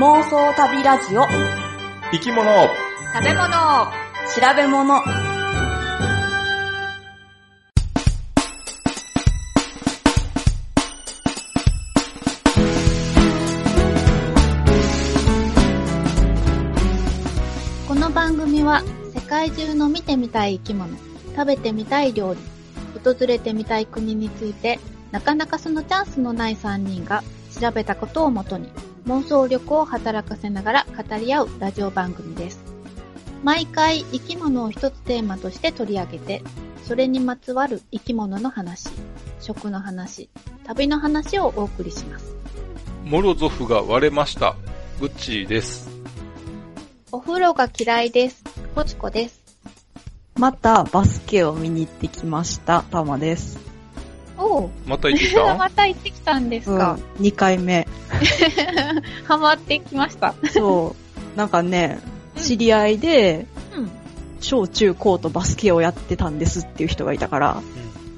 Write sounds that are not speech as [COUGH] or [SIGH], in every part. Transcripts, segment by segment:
妄想旅ラジオ。生き物。食べ物。調べ物。この番組は世界中の見てみたい生き物、食べてみたい料理、訪れてみたい国について、なかなかそのチャンスのない3人が調べたことをもとに妄想力を働かせながら語り合うラジオ番組です。毎回生き物を一つテーマとして取り上げて、それにまつわる生き物の話、食の話、旅の話をお送りします。モロゾフが割れました。グッチーです。お風呂が嫌いです。ポチコです。またバスケを見に行ってきました。たまです。また行ってきた？[LAUGHS] また行ってきたんですうんか、。2回目。[LAUGHS] ハマってきました。そう。なんかね、知り合いで、うん。小中高とバスケをやってたんですっていう人がいたから、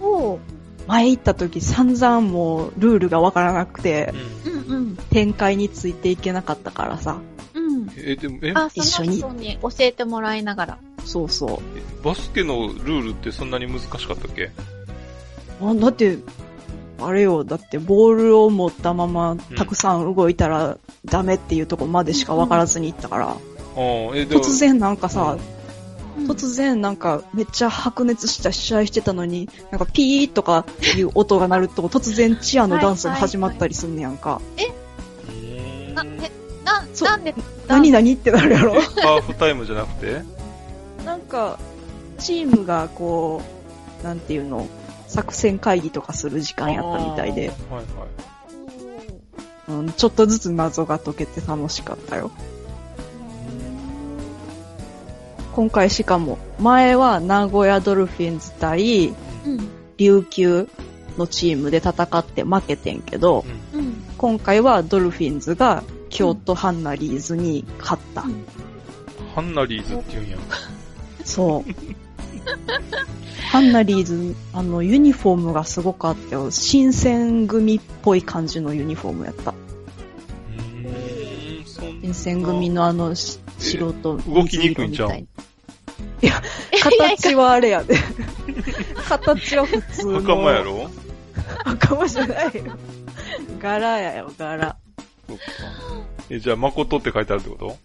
おう。前行った時散々もうルールがわからなくて、うん。展開についていけなかったからさ。うん。え、でも、え、あ、一緒にに教えてもらいながら。そうそう。バスケのルールってそんなに難しかったっけ？あだって、あれよ、だってボールを持ったままたくさん動いたらダメっていうとこまでしかわからずに行ったから、突然なんかさ、うん。突然なんかめっちゃ白熱した試合してたのに、なんかピーとかいう音が鳴ると突然チアのダンスが始まったりすんねやんか。うーんな、え、な、なんで、何々ってなるやろ？[LAUGHS] ハーフタイムじゃなくて？なんか、チームがこう、なんていうの、作戦会議とかする時間やったみたいで、はいはい。うん、ちょっとずつ謎が解けて楽しかったよ。今回しかも、前は名古屋ドルフィンズ対うん。琉球のチームで戦って負けてんけど、うんうん。今回はドルフィンズが京都ハンナリーズに勝った。うんハンナリーズって言うんや。そう。[LAUGHS] ハンナリーズ、あの、ユニフォームがすごかったよ。新選組っぽい感じのユニフォームやった。うーん、そんな新選組のあの、し白と動きにくいんちゃう？水色みたいいや、形はあれやで。[LAUGHS] 形は普通の。袴やろ？袴じゃないよ。柄やよ、柄。そっか。え、じゃあ、誠って書いてあるってこと？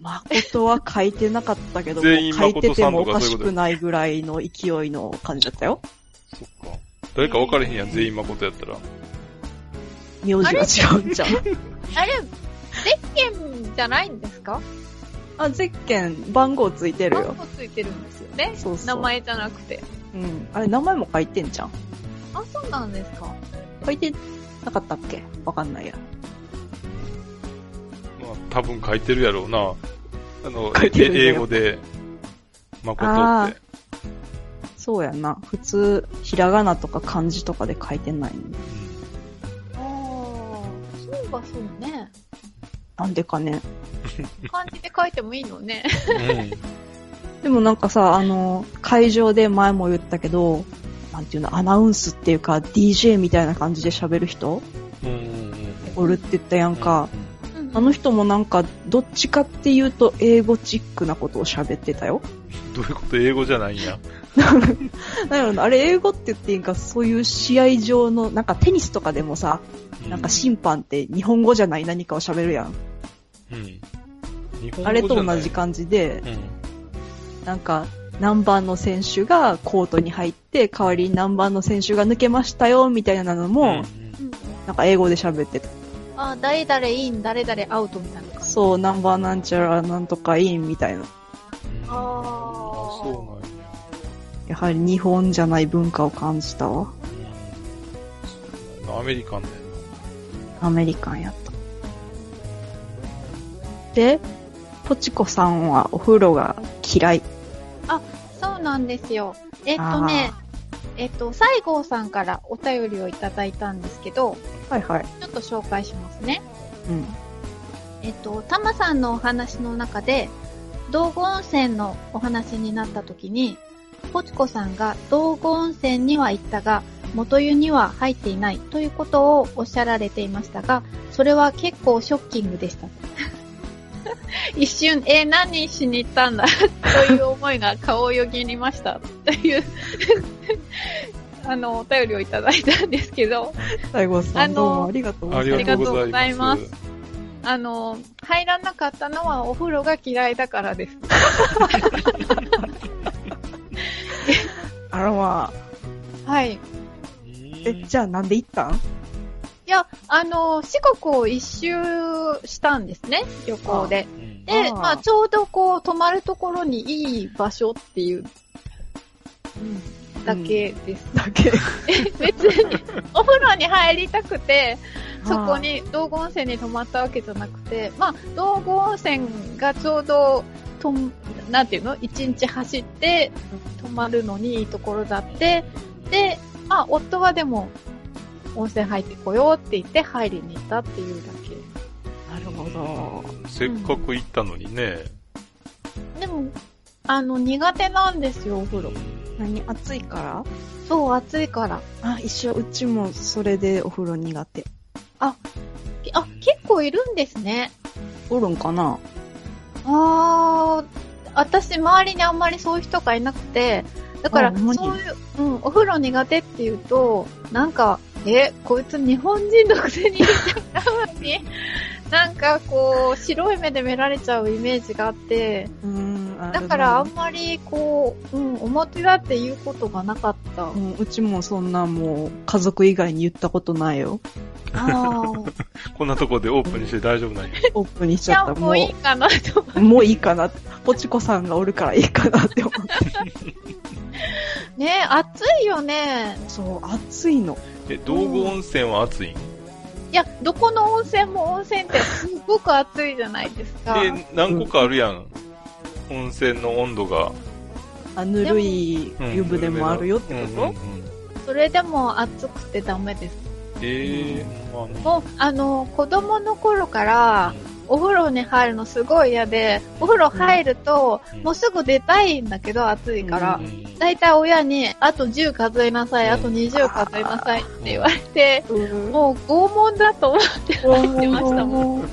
誠は書いてなかったけど、全員書いててもおかしくないぐらいの勢いの感じだったよ。そっか。誰か分かれへんやん、全員誠やったら。名字が違うんじゃん。あれ、ゼッケンじゃないんですか？あ、ゼッケン番号ついてるよ。番号ついてるんですよね。そうそう。名。前じゃなくて。うん。あれ、名前も書いてんじゃん。あ、そうなんですか書いてなかったっけ？わかんないや。まあ、多分書いてるやろうな。あの、英語で、誠って。そうやな。普通、ひらがなとか漢字とかで書いてないんで。ああ、そういえばそうね。なんでかね。[LAUGHS] 漢字で書いてもいいのね。うん。でもなんかさ、あの、会場で前も言ったけど、なんていうの、アナウンスっていうか、DJ みたいな感じで喋る人？うん。うん。おるって言ったやんか。うんあの人もなんか、どっちかっていうと、英語チックなことを喋ってたよ。どういうこと？英語じゃないんや。[LAUGHS] なるほど。あれ、英語って言っていいんか、そういう試合上の、なんかテニスとかでもさ、なんか審判って日本語じゃない何かを喋るやん。うん。あれと同じ。感じで、うん。なんか、何番の選手がコートに入って、代わりに何番の選手が抜けましたよ、みたいなのも、うんうんなんか英語で喋ってた。あ、誰々イン、誰々アウトみたいな感じ。そう、ナンバーなんちゃらなんとかインみたいな。ああーそうなんや。やはり日本じゃない文化を感じたわ。うんアメリカンだよアメリカンやった。で、ポチコさんはお風呂が嫌い。そうなんですよ。えっとね、えっと、西郷さんからお便りをいただいたんですけど、はいはい。ちょっと紹介しますね。うん。えっと、タマさんのお話の中で、道後温泉のお話になった時に、ポチコさんが道後温泉には行ったが、元湯には入っていないということをおっしゃられていましたが、それは結構ショッキングでした。[LAUGHS] 一瞬、えー何しに行ったんだ？[LAUGHS] という思いが顔をよぎりました。という、[LAUGHS] あの、お便りをいただいたんですけど、大悟さん、あのどうもありがとうございます。ありがとうござい。ますあの、入らなかったのはお風呂が嫌いだからです。あらまあ。はい。え、じゃあなんで行ったん？いや、あの、四国を一周したんですね、旅行で。で、まあ、ちょうどこう、泊まるところにいい場所っていう、うん、だけです。だけ。[LAUGHS] 別に、お風呂に入りたくて、そこに道後温泉に泊まったわけじゃなくて、まあ、道後温泉がちょうど、とん、なんていうの？一日走って泊まるのにいいところだって、で、まあ、夫はでも、温泉入ってこようって言って入りに行ったっていうだけ。なるほど。せっかく行ったのにね。でも、あの、苦手なんですよ、お風呂。何？暑いから？そう、暑いから。あ、一緒、うちもそれでお風呂苦手。あ、結構いるんですね。おるんかな？あー、私、周りにあんまりそういう人がいなくて、だから、そういう、うん、お風呂苦手って言うと、なんか、え、こいつ日本人のくせに、なのに、[LAUGHS] なんかこう、白い目で見られちゃうイメージがあって、うーん、だからあんまりこう、うん、表だって言うことがなかった。うん、うちもそんなもう家族以外に言ったことないよ。[LAUGHS] こんなとこでオープンにして大丈夫なんや。[LAUGHS] オープンにしちゃった。もういいかなと思もう、もういいかな。ポチコさんがおるからいいかなって思って。う。ね暑いよね。そう、暑いの。え、道後温泉は暑いんいや、どこの温泉も温泉ってすごく暑いじゃないですか。で、何個かあるやん。温泉の温度が。あぬるいうん湯船もあるよってこと、うんうんうんそれでも暑くてダメです。えもう、あの、子供の頃から、お風呂に入るのすごい嫌で、お風呂入ると、うん。もうすぐ出たいんだけど暑いから。う、ん。だいたい親に、あと10数えなさい、うん。あと20数えなさいって言われて、うん。もう拷問だと思って入ってましたもん。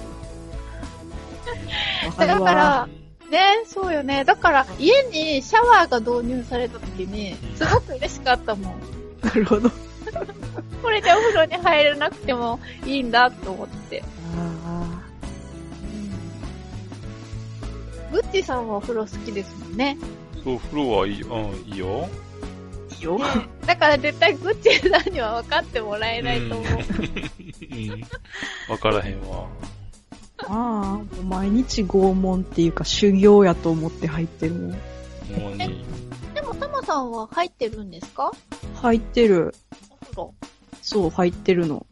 だから、ね、そうよね。だから、家にシャワーが導入された時に、すごく嬉しかったもん。なるほど。これでお風呂に入れなくてもいいんだと思って。あグッチさんはお風呂好きですもんね。そう、風呂はいい、うん、いいよ。ーいいよ。だから絶対グッチさんには分かってもらえないと思う。うん。わからへんわ。ああ、もう毎日拷問っていうか修行やと思って入ってるもん。もうね。でも、タマさんは入ってるんですか？入ってる。お風呂。そう、入ってるの。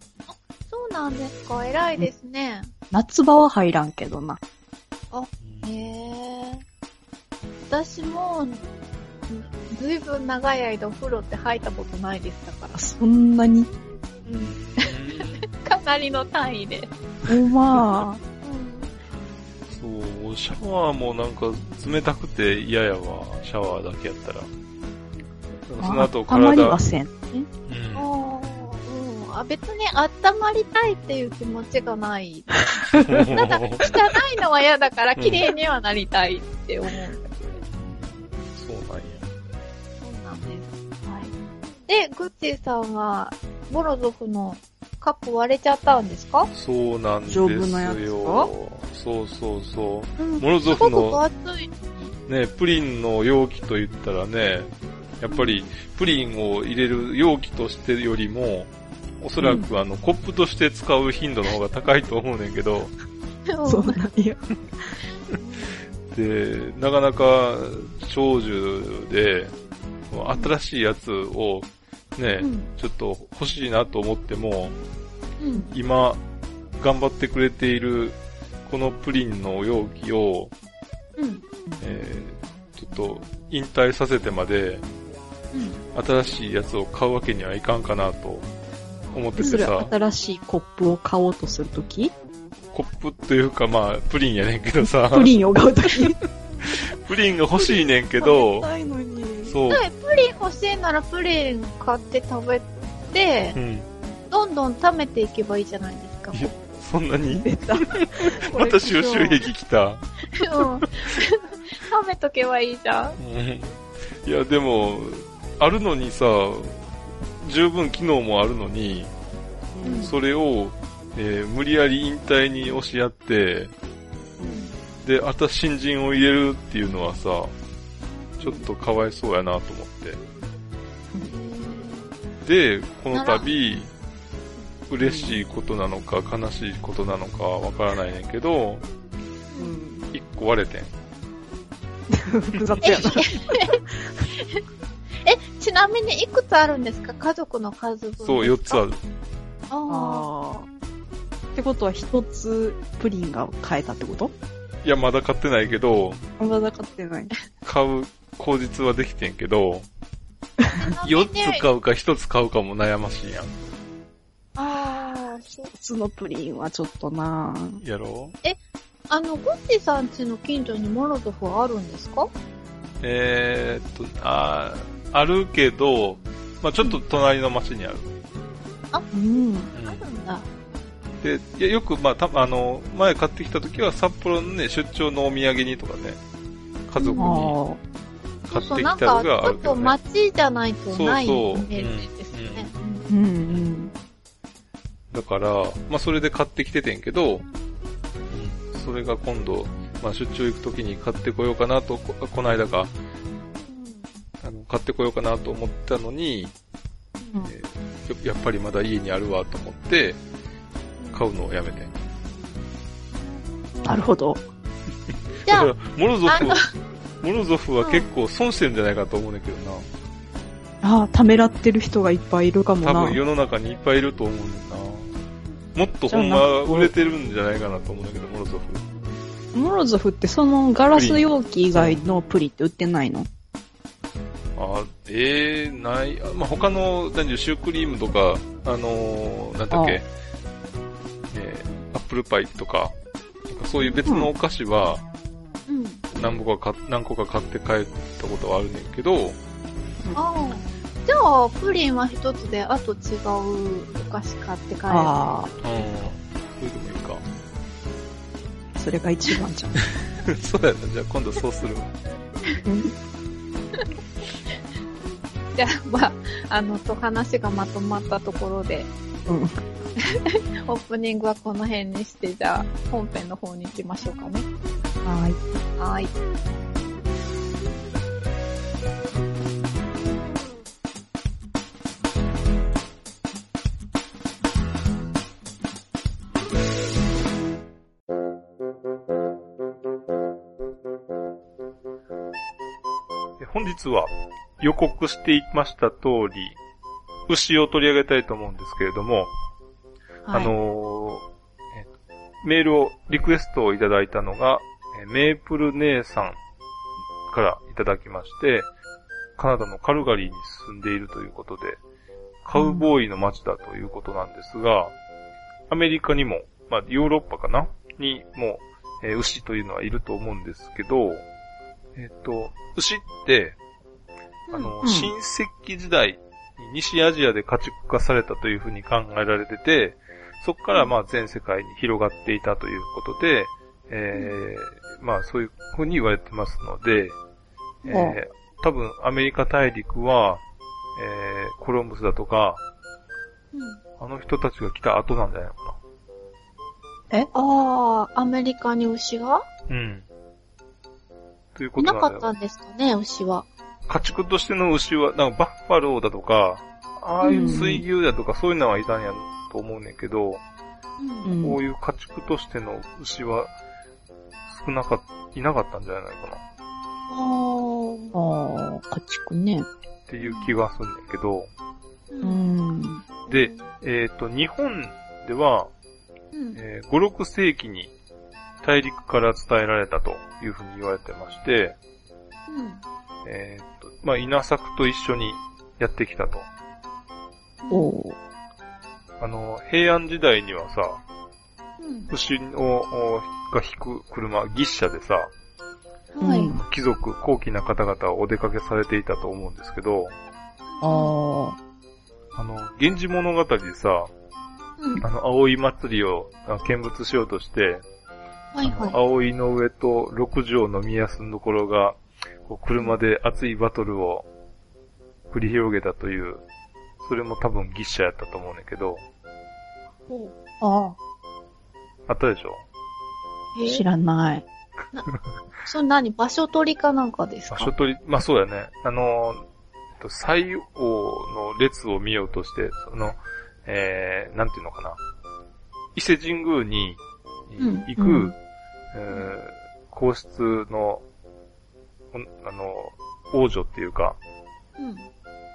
そうなんですか。偉いですね。夏場は入らんけどな。へえ。私も、ずいぶん長い間お風呂って入ったことないですだからあ。そんなに？[LAUGHS] かなりの単位で。おまそう、シャワーもなんか冷たくて嫌やわ。シャワーだけやったら。あ。その後たまに体、はせん。うんあ別に温まりたいっていう気持ちがない。[LAUGHS] ただ、汚いのは嫌だから綺麗にはなりたいって思うんだけど。そうなんや。そうなんです。はい。で、グッチーさんは、モロゾフのカップ割れちゃったんですか？そうなんですよ。丈夫なやつかそうそうそう。うんモロゾフの。ね、プリンの容器と言ったらね、やっぱりプリンを入れる容器としてよりも、おそらくあの、コップとして使う頻度の方が高いと思うねんけど、[LAUGHS] そうなんや。[LAUGHS] で、なかなか長寿で、新しいやつをね、うん。ちょっと欲しいなと思っても、うん。今、頑張ってくれている、このプリンの容器を、うん。えー、ちょっと、引退させてまで、うん。新しいやつを買うわけにはいかんかなと思ってそれてさ、新しいコップを買おうとするとき？コップというかまあ、プリンやねんけどさ、プリンを買うとき？[LAUGHS] プリンが欲しいねんけど、食べたいのに。そう、はい、プリン欲しいならプリン買って食べてう、ん。どんどん貯めていけばいいじゃないですか。いやそんなに？[LAUGHS] また収集癖きた。うん。[LAUGHS] 貯めとけばいいじゃんいや、でも、あるのにさ、十分機能もあるのに、うんそれを、えー無理やり引退に押し合って、で、あた新人を入れるっていうのはさ、ちょっとかわいそうやなと思って。で、この度、嬉しいことなのか悲しいことなのかわからないねんけど、うん。一個割れてん。複雑やな。[LAUGHS] え、ちなみにいくつあるんですか？家族の数分そう、四つある。あああ。ってことは一つプリンが買えたってこと？いや、まだ買ってないけど、まだ買ってない。買う口実はできてんけど、あ。[LAUGHS] 四つ買うか一つ買うかも悩ましいやん。ああ、そう。一つのプリンはちょっとなぁやろ？あの、ゴッチさん家の近所にモロゾフはあるんですか？えーっと、あーあるけど、まあちょっと隣の町にある。うん。うんあるんだ。で、いやよく、まあた、あの、前買ってきた時は札幌のね、出張のお土産にとかね、家族にあ買ってきたのがあょっとるけどね。街じゃないとないイそうそうメージですね。あ。うんうん。だから、まあそれで買ってきててんけど、それが今度、まあ出張行く時に買ってこようかなと、ここの間か、あの、買ってこようかなと思ったのに、うんえーややっぱりまだ家にあるわと思って、買うのをやめてん。なるほど。[LAUGHS] じゃあだから、モロゾフモロゾフは結構損してるんじゃないかと思うねんだけどな。ああ、ためらってる人がいっぱいいるかもな。多分世の中にいっぱいいると思うねんな。もっとほんま売れてるんじゃないかなと思うんだけど、モロゾフ。モロゾフってそのガラス容器以外のプリンって売ってないの？あ、えー、ない、あまあ、他の、何でシュークリームとか、あのー、なんだっけ、えー、アップルパイとか、そういう別のお菓子は、うん。何個か買っ、何個か買って帰ったことはあるねんけど、ああ。じゃあ、プリンは一つで、あと違うお菓子買って帰る。ああ、うん、それでもいいか。それが一番じゃん。[LAUGHS] そうやな、じゃあ今度そうするわ。[LAUGHS] じゃあ、まあ、あの、と話がまとまったところで、うん。[LAUGHS] オープニングはこの辺にして、じゃあ、本編の方に行きましょうかね。はい。はい。で本日は予告していました通り、牛を取り上げたいと思うんですけれども、あのーえメールを、リクエストをいただいたのが、えメープル姉さんからいただきまして、カナダのカルガリーに住んでいるということで、カウボーイの街だということなんですが、アメリカにも、まあヨーロッパかな？にも、えー牛というのはいると思うんですけど、えっ、と、牛って、あの、うん新石器時代に西アジアで家畜化されたというふうに考えられてて、そこからまあ全世界に広がっていたということで、えー、まあそういうふうに言われてますので、えー、多分アメリカ大陸は、えー、コロンブスだとか、あの人たちが来た後なんじゃないのかああ、アメリカに牛が？な。うん。というこいとなんだよなかったんですかね、牛は。家畜としての牛は、なんかバッファローだとか、ああいう水牛だとかそういうのはいたんやと思うねんけど、うんうんこういう家畜としての牛は少なかっ、いなかったんじゃないかなあああ、家畜ね。っていう気がするんだけど、ーううん。ん。で、えっ、と、日本では、うんえー5、6世紀に大陸から伝えられたというふうに言われてまして、えっ、と、まあ、稲作と一緒にやってきたと。おうあの、平安時代にはさ、うん牛を、おが引く車、牛車でさ、はい。うん貴族、高貴な方々をお出かけされていたと思うんですけど、ああ。あの、源氏物語でさ、うん。あの、葵祭りをあ見物しようとして、はいはい。葵の上と六条の宮住のところが、こう車で熱いバトルを繰り広げたという、それも多分ギッシャやったと思うねんけど、ああ。ったでしょ？知らない。それ何場所取りかなんかですか？場所取り、まあそうやね。あの、えっと西王の列を見ようとして、その、えー、なんていうのかな。伊勢神宮にうん。行く、うん。えー皇室の、あの、王女っていうか、うん。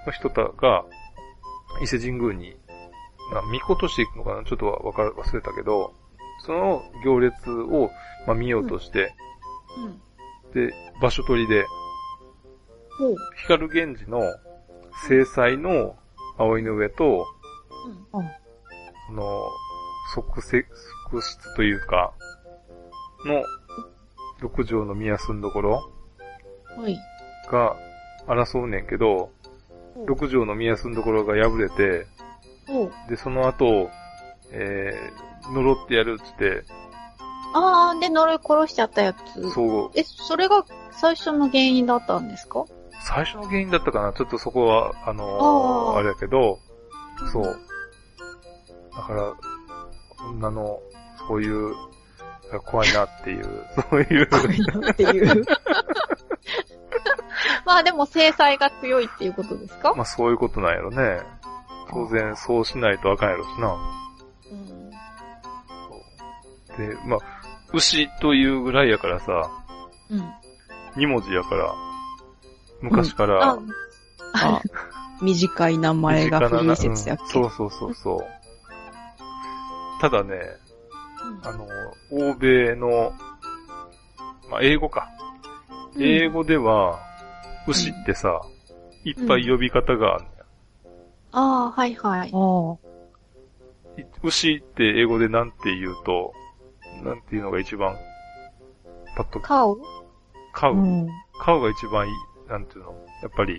の人たが、伊勢神宮に、な、巫女として行くのかなちょっとわわかる、忘れたけど、その行列を、まあ、見ようとして、うん。で、場所取りで、ほう。光源氏の正妻の葵の上と、うん。その、側せ、側室というか、の、六条の宮住んどころはい。が争うねんけど、六条の宮住んどころが敗れて。で、その後、えー、呪ってやるっつって、あー、で、呪い殺しちゃったやつ。そう、え、それが最初の原因だったんですか？最初の原因だったかな？ちょっとそこは、あのーあーあれだけど、そう。だから、女の、そういう、怖いなっていう、そういう、怖いなっていう。[LAUGHS] [LAUGHS] まあでも制裁が強いっていうことですか？まあそういうことなんやろね。当然そうしないとあかんやろしな。うん。で、まあ、牛というぐらいやからさ、うん。二文字やから、昔から、あ、あ、[LAUGHS] 短い名前が古い説やっけ、うんそうそうそうそう。ただね、あの、欧米の、まあ、英語か。英語では、牛ってさ、いっぱい呼び方があるのよああ、はいはい。牛って英語でなんて言うと、なんていうのが一番、パッと、カオ？カウ。うん。カウが一番いい、なんていうの？やっぱり、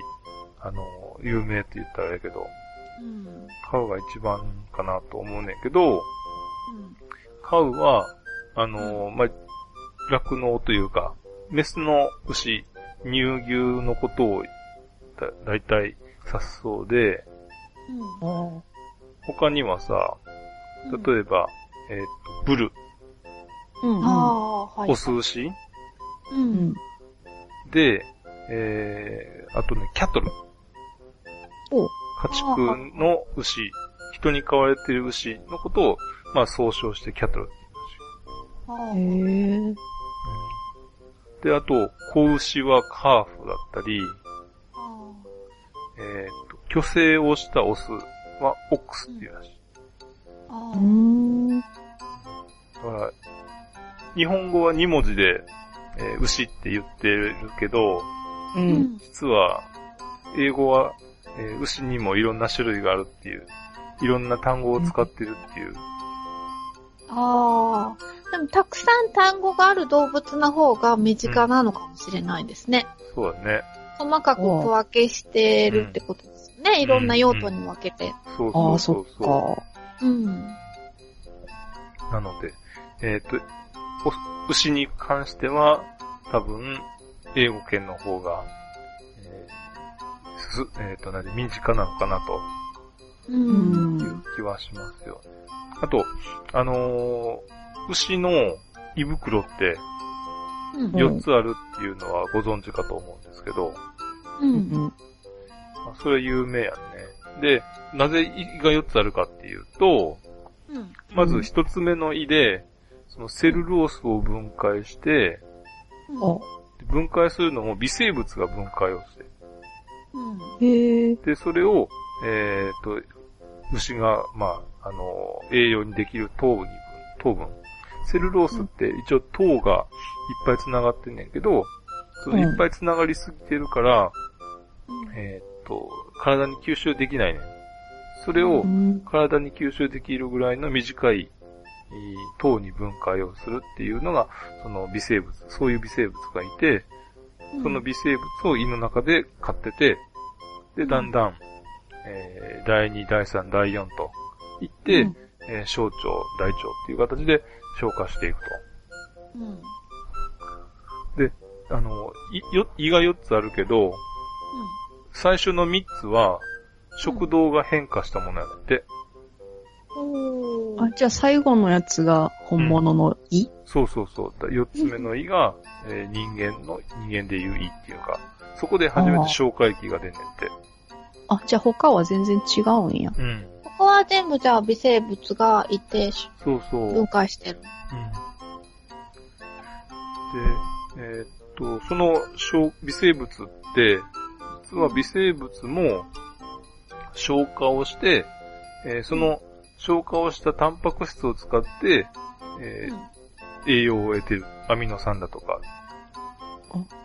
あの、有名って言ったらあれやけど、うん。カウが一番かなと思うねんけど、うん。カウは、あの、まあ、酪農というか、メスの牛、乳牛のことをだ、だいたい指すそうで、うん。あ他にはさ、例えば、えっ、と、ブル、うん。ああ、はい。オス牛う。うんん。で、えー、あとね、キャトル。お家畜の牛、人に飼われている牛のことを、まあ、総称してキャトルってあへえ。いう。で、あと、子牛はカーフだったり、あえっ、と、虚勢をしたオスはオックスっていうらしい。だから、日本語は2文字で、えー牛って言ってるけど、う。うんん。実は、英語は、えー牛にもいろんな種類があるっていう、いろんな単語を使ってるっていう。ああ。でも、たくさん単語がある動物の方が身近なのかもしれないですね。そうだね。細かく区分けしてるってことですよね。いろんな用途に分けて。そうああ、そうそそうっそか。うん。う。なので、えっ、と、お牛に関しては、多分、英語圏の方が、えーす、えっ、と、何、身近なのかなと。う。うんん。いう気はしますよ。あと、あのー牛の胃袋ってうん。4つあるっていうのはご存知かと思うんですけど、う。うんん。まあそれは有名やんね。で、なぜ胃が4つあるかっていうと、うん。まず1つ目の胃で、そのセルロースを分解して、あ、分解するのも微生物が分解をして、うん。へえ。で、それを、えっ、と、牛が、まあ、あの、栄養にできる糖分、糖分。セルロースって一応糖がいっぱい繋がってんねんけど、そのいっぱい繋がりすぎてるから、えっ、と、体に吸収できないねん。それをうん。体に吸収できるぐらいの短いえー糖に分解をするっていうのが、その微生物、そういう微生物がいて、その微生物を胃の中で飼ってて、で、だんだん、えー第2、第3、第4といって、うんえー小腸、大腸っていう形で消化していくうん。と。あの、いよ胃が4つあるけど、最初の3つは、食道が変化したものやって。おあ、じゃあ最後のやつが本物の胃、そうそうそう。だ4つ目の胃が、えー人間の、人間でいう胃っていうか、そこで初めて消化液が出んねんって。あ、じゃあ他は全然違うんや。うん。ここは全部じゃあ微生物がいてそうそう。分解してる。で、えーっと、その小微生物って、実は微生物も消化をして、えーその消化をしたタンパク質を使って、えー栄養を得てる。アミノ酸だとか。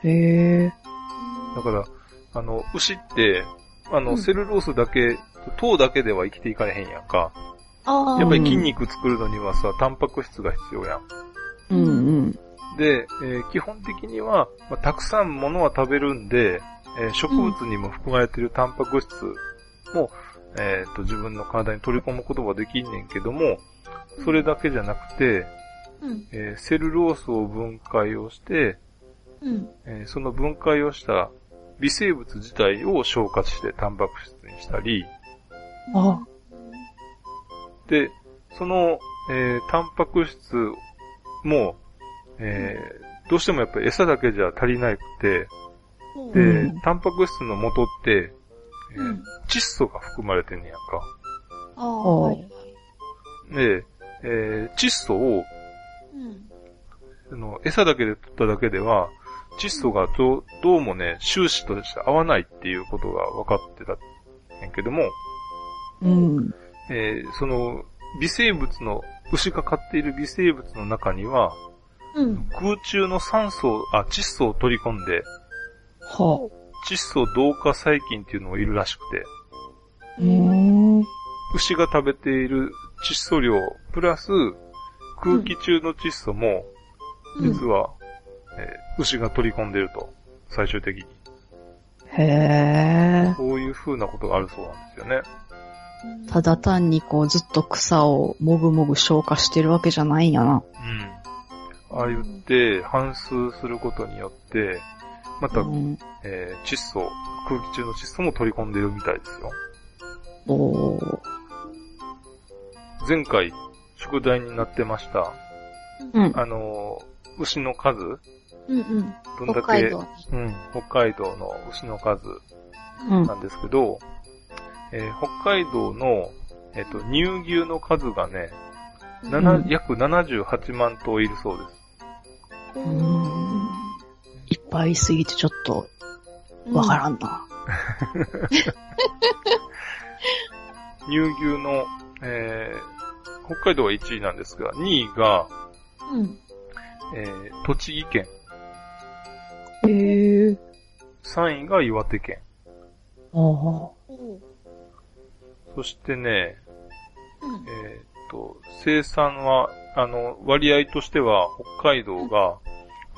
へえ。だから、あの、牛って、あの、うんセルロースだけ、糖だけでは生きていかれへんやんか。ああ。やっぱり筋肉作るのにはさ、タンパク質が必要やん。うんうん。で、えー基本的には、まあ、たくさんものは食べるんで、えー植物にも含まれているタンパク質も、えーと、自分の体に取り込むことはできんねんけども、それだけじゃなくて、うん。えーセルロースを分解をして、うん。えーその分解をした微生物自体を消化してタンパク質にしたり、あ、で、その、えータンパク質も、えーどうしてもやっぱり餌だけじゃ足りなくて、で、うんタンパク質の元って、えーうん。窒素が含まれてんねやんか。ああ、はいはい。で、えー窒素を、うん。あの、餌だけで取っただけでは、窒素がどうどうもね、収支として合わないっていうことが分かってたんやけども、うん。えーその、微生物の、牛が飼っている微生物の中には、うん。空中の酸素、あ、窒素を取り込んで、は窒素同化細菌っていうのがいるらしくて、あ。うーん。牛が食べている窒素量、プラス空気中の窒素も、うん実は、えー牛が取り込んでると、最終的に。へえ。こういう風なことがあるそうなんですよね。ただ単にこうずっと草をもぐもぐ消化してるわけじゃないんやな。うん。ああ言って、反数することによって、また、うん。えー窒素、空気中の窒素も取り込んでるみたいですよ。おー。前回、宿題になってました。うん。あのー牛の数うんうん。どんだけ、北海道。うん、北海道の牛の数うんな。んですけど、えー北海道の、えっ、と、乳牛の数がね、ななうん約78万頭いるそうです。うんいっぱいいすぎてちょっとわからんな。[LAUGHS] 乳牛の、えー北海道は1位なんですが、2位が、うん。えー栃木県、へえ。3位が岩手県。ああ。うん。そしてね、えーっと、生産は、あの、割合としては、北海道が、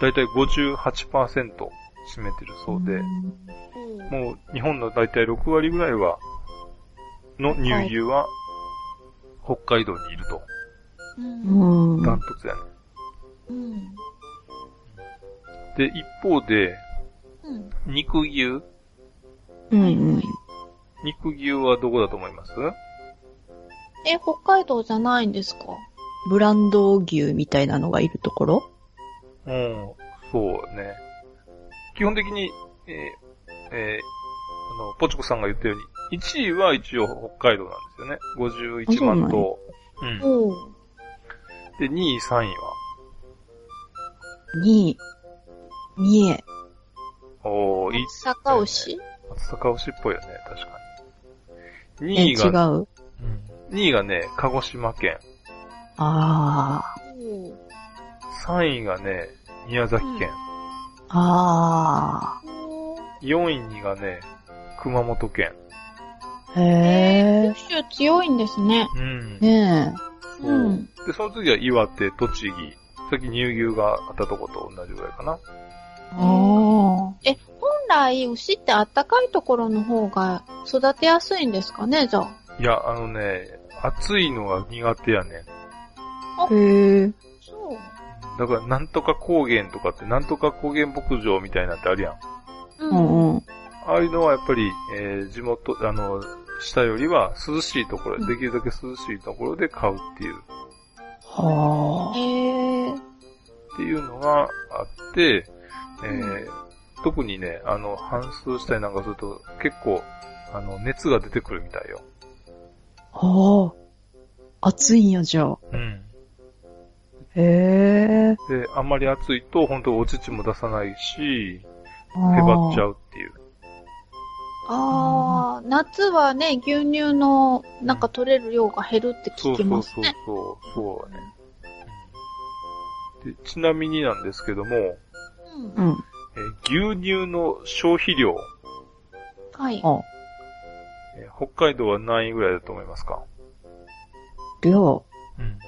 だいたい58%占めてるそうで、もう日本のだいたい6割ぐらいは、の乳牛は、北海道にいると。うん。トツやね。うん。で、一方で、うん。肉牛？うんうん。肉牛はどこだと思います？え、北海道じゃないんですか？ブランド牛みたいなのがいるところ？うん、そうね。基本的に、えーえーあの、ポチコさんが言ったように、1位は一応北海道なんですよね。51万頭。うん。で、2位、3位は？に、三重。おー、いい。坂牛？松阪牛っぽいよね、確かに。え、2違位が、う？うん、2位がね、鹿児島県。あ3位がね、宮崎県。あ。あ4位にがね、熊本県。あ。へえ。九州強いんですね。うん。ねそううん。で、その次は岩手、栃木。さっき乳牛があったとこと同じぐらいかな。え。ああ。本来牛ってあったかいところの方が育てやすいんですかね、じゃあ。いや、あのね、暑いのが苦手やねん。へえ。そう。だから、なんとか高原とかって、なんとか高原牧場みたいなってあるやん。う。うんんああいうのはやっぱり、えー地元、あの、下よりは涼しいところ、うんできるだけ涼しいところで買うっていう、はあ。へえ。っていうのがあって、えー特にね、あの、反数したりなんかすると、結構、あの、熱が出てくるみたいよ。はあ。暑いんや、じゃあ。うん。へえ。で、あんまり暑いと、本当お乳も出さないし、へへばっちゃうっていう。ああ、夏はね、牛乳のなんか取れる量が減るって聞きそうそうそうますね。そう、そうだね。でちなみになんですけども、うんうん。えー牛乳の消費量、はい。あ、えー北海道は何位ぐらいだと思いますか？量。うん。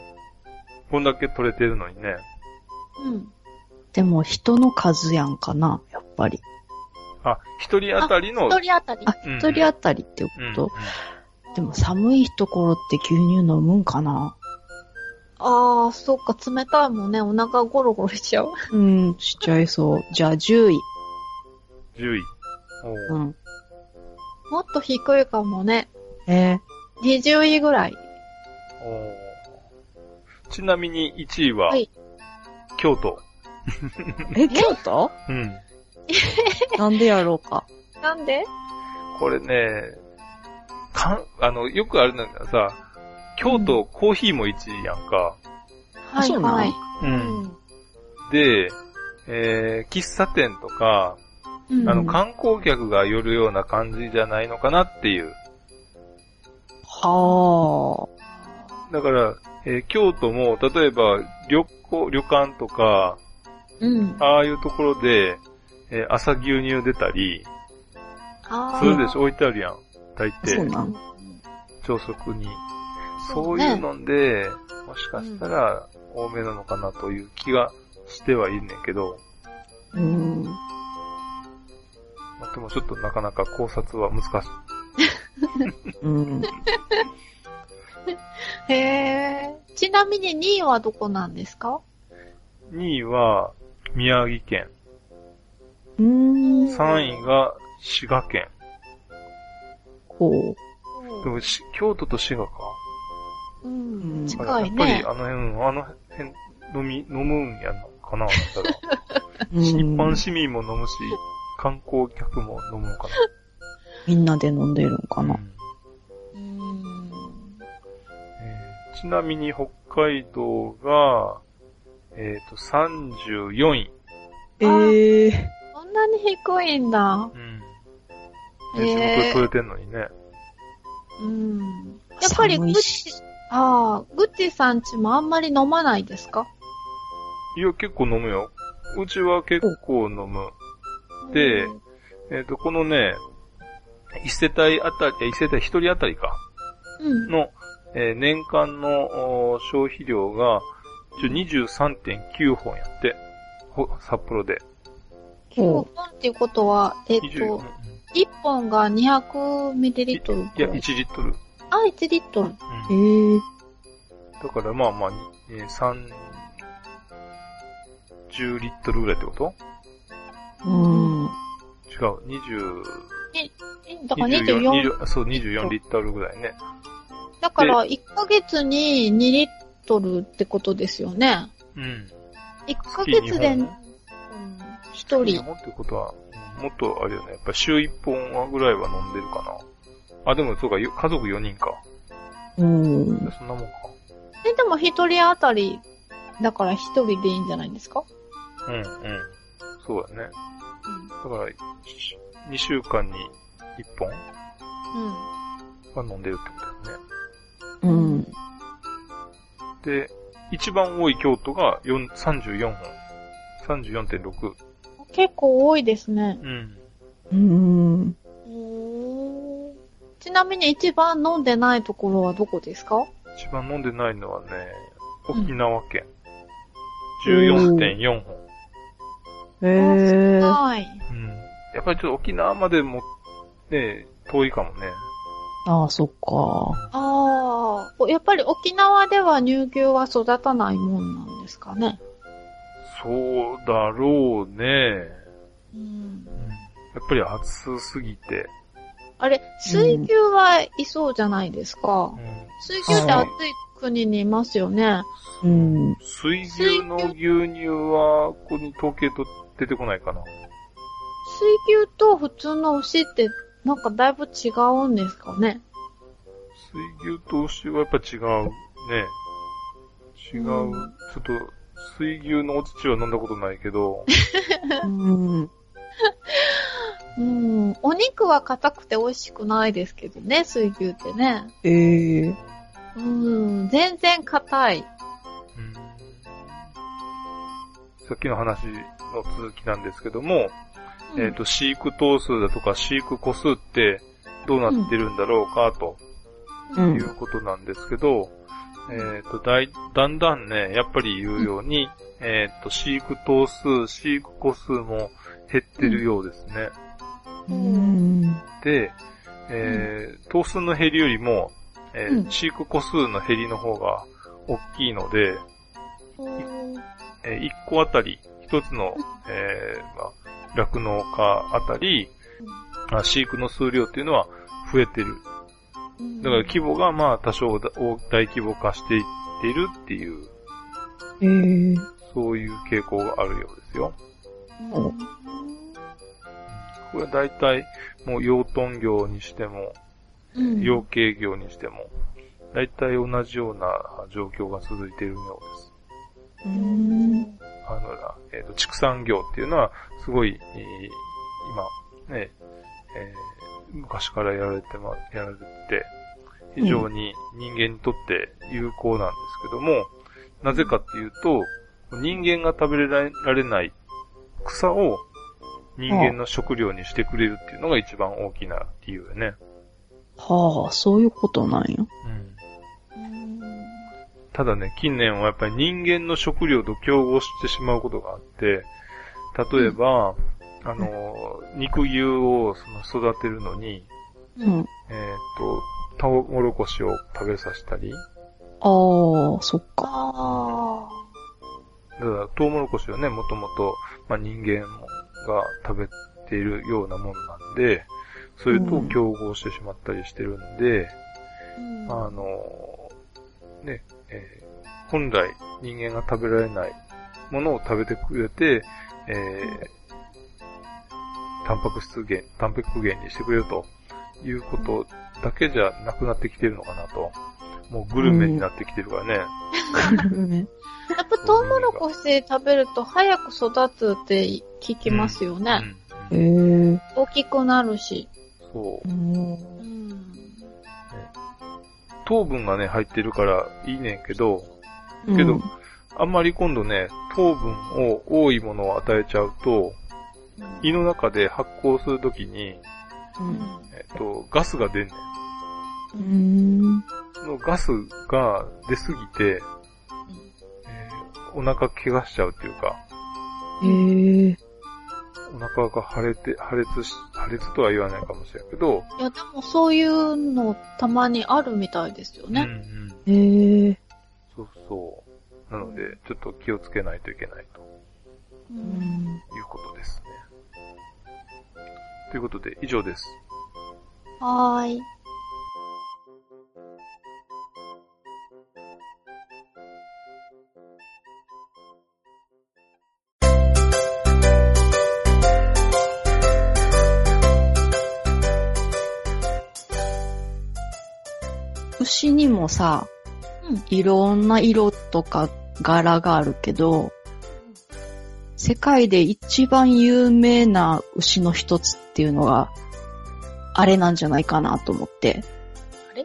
こんだけ取れてるのにね。うん。でも人の数やんかな、やっぱり。あ、一人当たりの、一人当たり。あ、うん一人当たりってこうんと、でも寒いところって牛乳飲むんかな？ああ、そっか、冷たいもんね。お腹ゴロゴロしちゃう。うん、しちゃいそう。じゃあ10位。10位。うん。もっと低いかもね。え20位ぐらい。ちなみに1位は、はい京都。ー、え、京都？うん。[LAUGHS] なんでやろうか。なんで？これね、かん、あの、よくあるのがさ、京都コーヒーも1位やんか。はいそうんで、えー、喫茶店とか、うん。あの、観光客が寄るような感じじゃないのかなっていう。はだから、えー京都も、例えば、旅行、旅館とか、うん。ああいうところで、えー朝牛乳出たり、あするでしょ？置いてあるやん。大あ。そう抵、なん。朝食に。そそううねいうので、もしかしたら、多めなのかなという気がしてはいるねんけど、うん。まあでもちょっとなかなか考察は難しい。うん。[LAUGHS] へえ。ちなみに2位はどこなんですか？2位は、宮城県。うん。3位が、滋賀県。こでもし、京都と滋賀か。うん。うん近いやっぱりね。あの辺、あの辺、飲み、飲むんやのかなたら。う。一うん般市民も飲むし、観光客も飲むのかみんなで飲んでるんかな。な。うん。えーちなみに北海道が、えっ、と、34位。ええそんなに低いんだ。うん。へーで、地元で取れてんのにね。うん。やっぱりああ、グッチさんちもあんまり飲まないですか？いや、結構飲むよ。うちは結構飲む。でえっ、と、このね、一世帯あたり、え一世帯一人あたりか。うん。の、えー年間のお消費量が、一応23.9本やって。ほ札幌で。9本っていうことは、えっ20と、1本が200ミリリットルい？や、1リットル。あ、1リットル。うんええだからまあまあ、えー、3、10リットルぐらいってこと？うん。違う、20、えだから24 24、20そう、24リットルぐらいね。だから1ヶ月に2リットルってことですよね。うん。1ヶ月で、うん、1人。ってことは、うんもっとあれよね。やっぱ週1本はぐらいは飲んでるかな。あ、でもそうか、よ家族4人か。うん。そんなもんか。え、でも1人当たり、だから1人でいいんじゃないですか？うん、うん。そうだね。だから、2週間に1本うん。は飲んでるってことだよね。うん。で、一番多い京都が4 34本。34.6。結構多いですね。うん。うん。ちなみに一番飲んでないところはどこですか？一番飲んでないのはね、沖縄県。うん14.4本。ええはい。うん。やっぱりちょっと沖縄までも、ね、遠いかもね。ああ、そっか。ああ、やっぱり沖縄では乳牛は育たないもんなんですかね？そうだろうね。うん、やっぱり暑すぎて。あれ、水牛はいそうじゃないですか。水牛って暑い国にいますよね。うん。水牛の牛乳は、ここに統計と出てこないかな。水牛と普通の牛ってなんかだいぶ違うんですかね。水牛と牛はやっぱ違うね。違う。うんちょっと、水牛のお乳は飲んだことないけど、[LAUGHS] うん。うん。お肉は硬くて美味しくないですけどね、水牛ってね。ええうん。全然硬い。うんさっきの話の続きなんですけども、えっ、と、飼育頭数だとか飼育個数ってどうなってるんだろうか、とう。いうんことなんですけど、えっ、と、だい、だんだんね、やっぱり言うように、えっ、と、飼育頭数、飼育個数も減ってるようですね。うん。で、えー、頭数の減りよりも、えーうん。飼育個数の減りの方が大きいので、うんえー、1個あたり、1つの、えーまあ、酪農家あたり、あ飼育の数量っていうのは増えてる。だから規模がまあ多少だ大大規模化していっているっていう、ええそういう傾向があるようですよ。うんこれは大体もう養豚業にしても、うん養鶏業にしても、大体同じような状況が続いているようです。うん。あの、えっ、と、畜産業っていうのは、すごい、えー今、ね、えー昔からやられてま、やられてて、非常に人間にとって有効なんですけども、なぜかっていうと、人間が食べられない草を人間の食料にしてくれるっていうのが一番大きな理由でね。はあ、そういうことなんや。うんただね、近年はやっぱり人間の食料と競合してしまうことがあって、例えば、あの、肉牛をその育てるのに、うん。えっ、と、タオモロコシを食べさせたり、ああ、そっか。あだからトウモロコシはね、もともと、まあ、人間が食べているようなものなんで、それと競合してしまったりしてるんで、あ。あの、ね、えー本来人間が食べられないものを食べてくれて、えータンパク質源、タンパク源にしてくれるということだけじゃなくなってきてるのかなと。もうグルメになってきてるからね。ねやっぱトウモロコシ食べると早く育つって聞きますよね。えうんえ大きくなるし。そうう。ん。うん。糖分がね、入ってるからいいねんけど、けど、あんまり今度ね、糖分を多いものを与えちゃうと、胃の中で発酵するときに、うん。えっと、ガスが出んねん。うん。そのガスが出すぎて、えーお腹怪我しちゃうっていうか、ええお腹が腫れて、破裂し、破裂とは言わないかもしれんけど、いや、でもそういうのたまにあるみたいですよね。うんうん。ええそうそう。なので、ちょっと気をつけないといけないとううんん。いうことですね。ということで、以上です。はーい。牛にもさ、うんいろんな色とか柄があるけど、世界で一番有名な牛の一つっていうのが、あれなんじゃないかなと思って。あれ？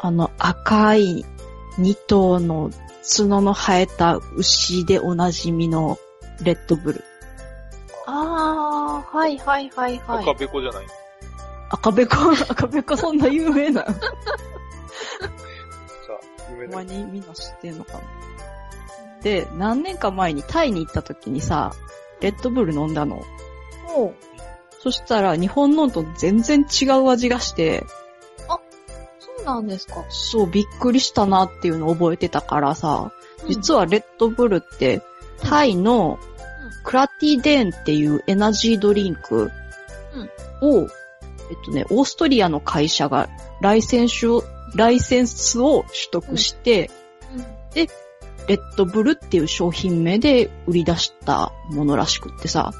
あの赤い二頭の角の生えた牛でおなじみのレッドブル。あー、はいはいはいはい。赤べこじゃない赤べこ、赤べこそんな有名な [LAUGHS] ほんまにみんな知ってんのかなで、何年か前にタイに行った時にさ、レッドブル飲んだの。おう。そしたら日本のと全然違う味がして、そうなんですか。そう、びっくりしたなっていうのを覚えてたからさ、実はレッドブルって、タイのクラティデーンっていうエナジードリンクを、えっとね、オーストリアの会社がライセンスを、ライセンスを取得して、レッドブルっていう商品名で売り出したものらしくってさ。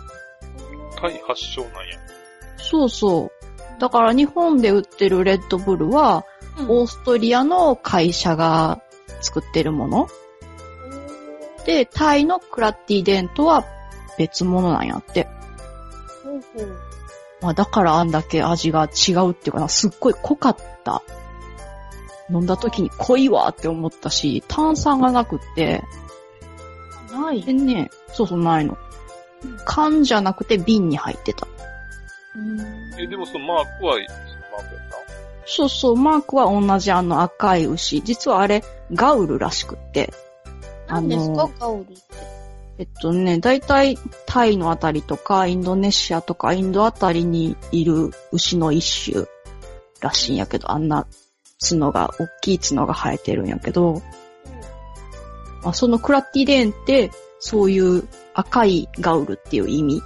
タイ発祥なんや。そうそう。だから日本で売ってるレッドブルは、うんオーストリアの会社が作ってるもの。で、タイのクラッティデンとは別物なんやって。ほうほうまあだからあんだけ味が違うっていうかな、すっごい濃かった。飲んだ時に濃いわって思ったし、炭酸がなくって、ない。でね、そうそうないの。缶じゃなくて瓶に入ってた。え、でもそのマークは、マークやっそうそう、マークは同じあの赤い牛。実はあれ、ガウルらしくって。何ですか？ガウルって。えっとね、だいたいタイのあたりとか、インドネシアとか、インドあたりにいる牛の一種らしいんやけど、あんな角が、大きい角が生えてるんやけど、まあ、そのクラッティデーンって、そういう赤いガウルっていう意味。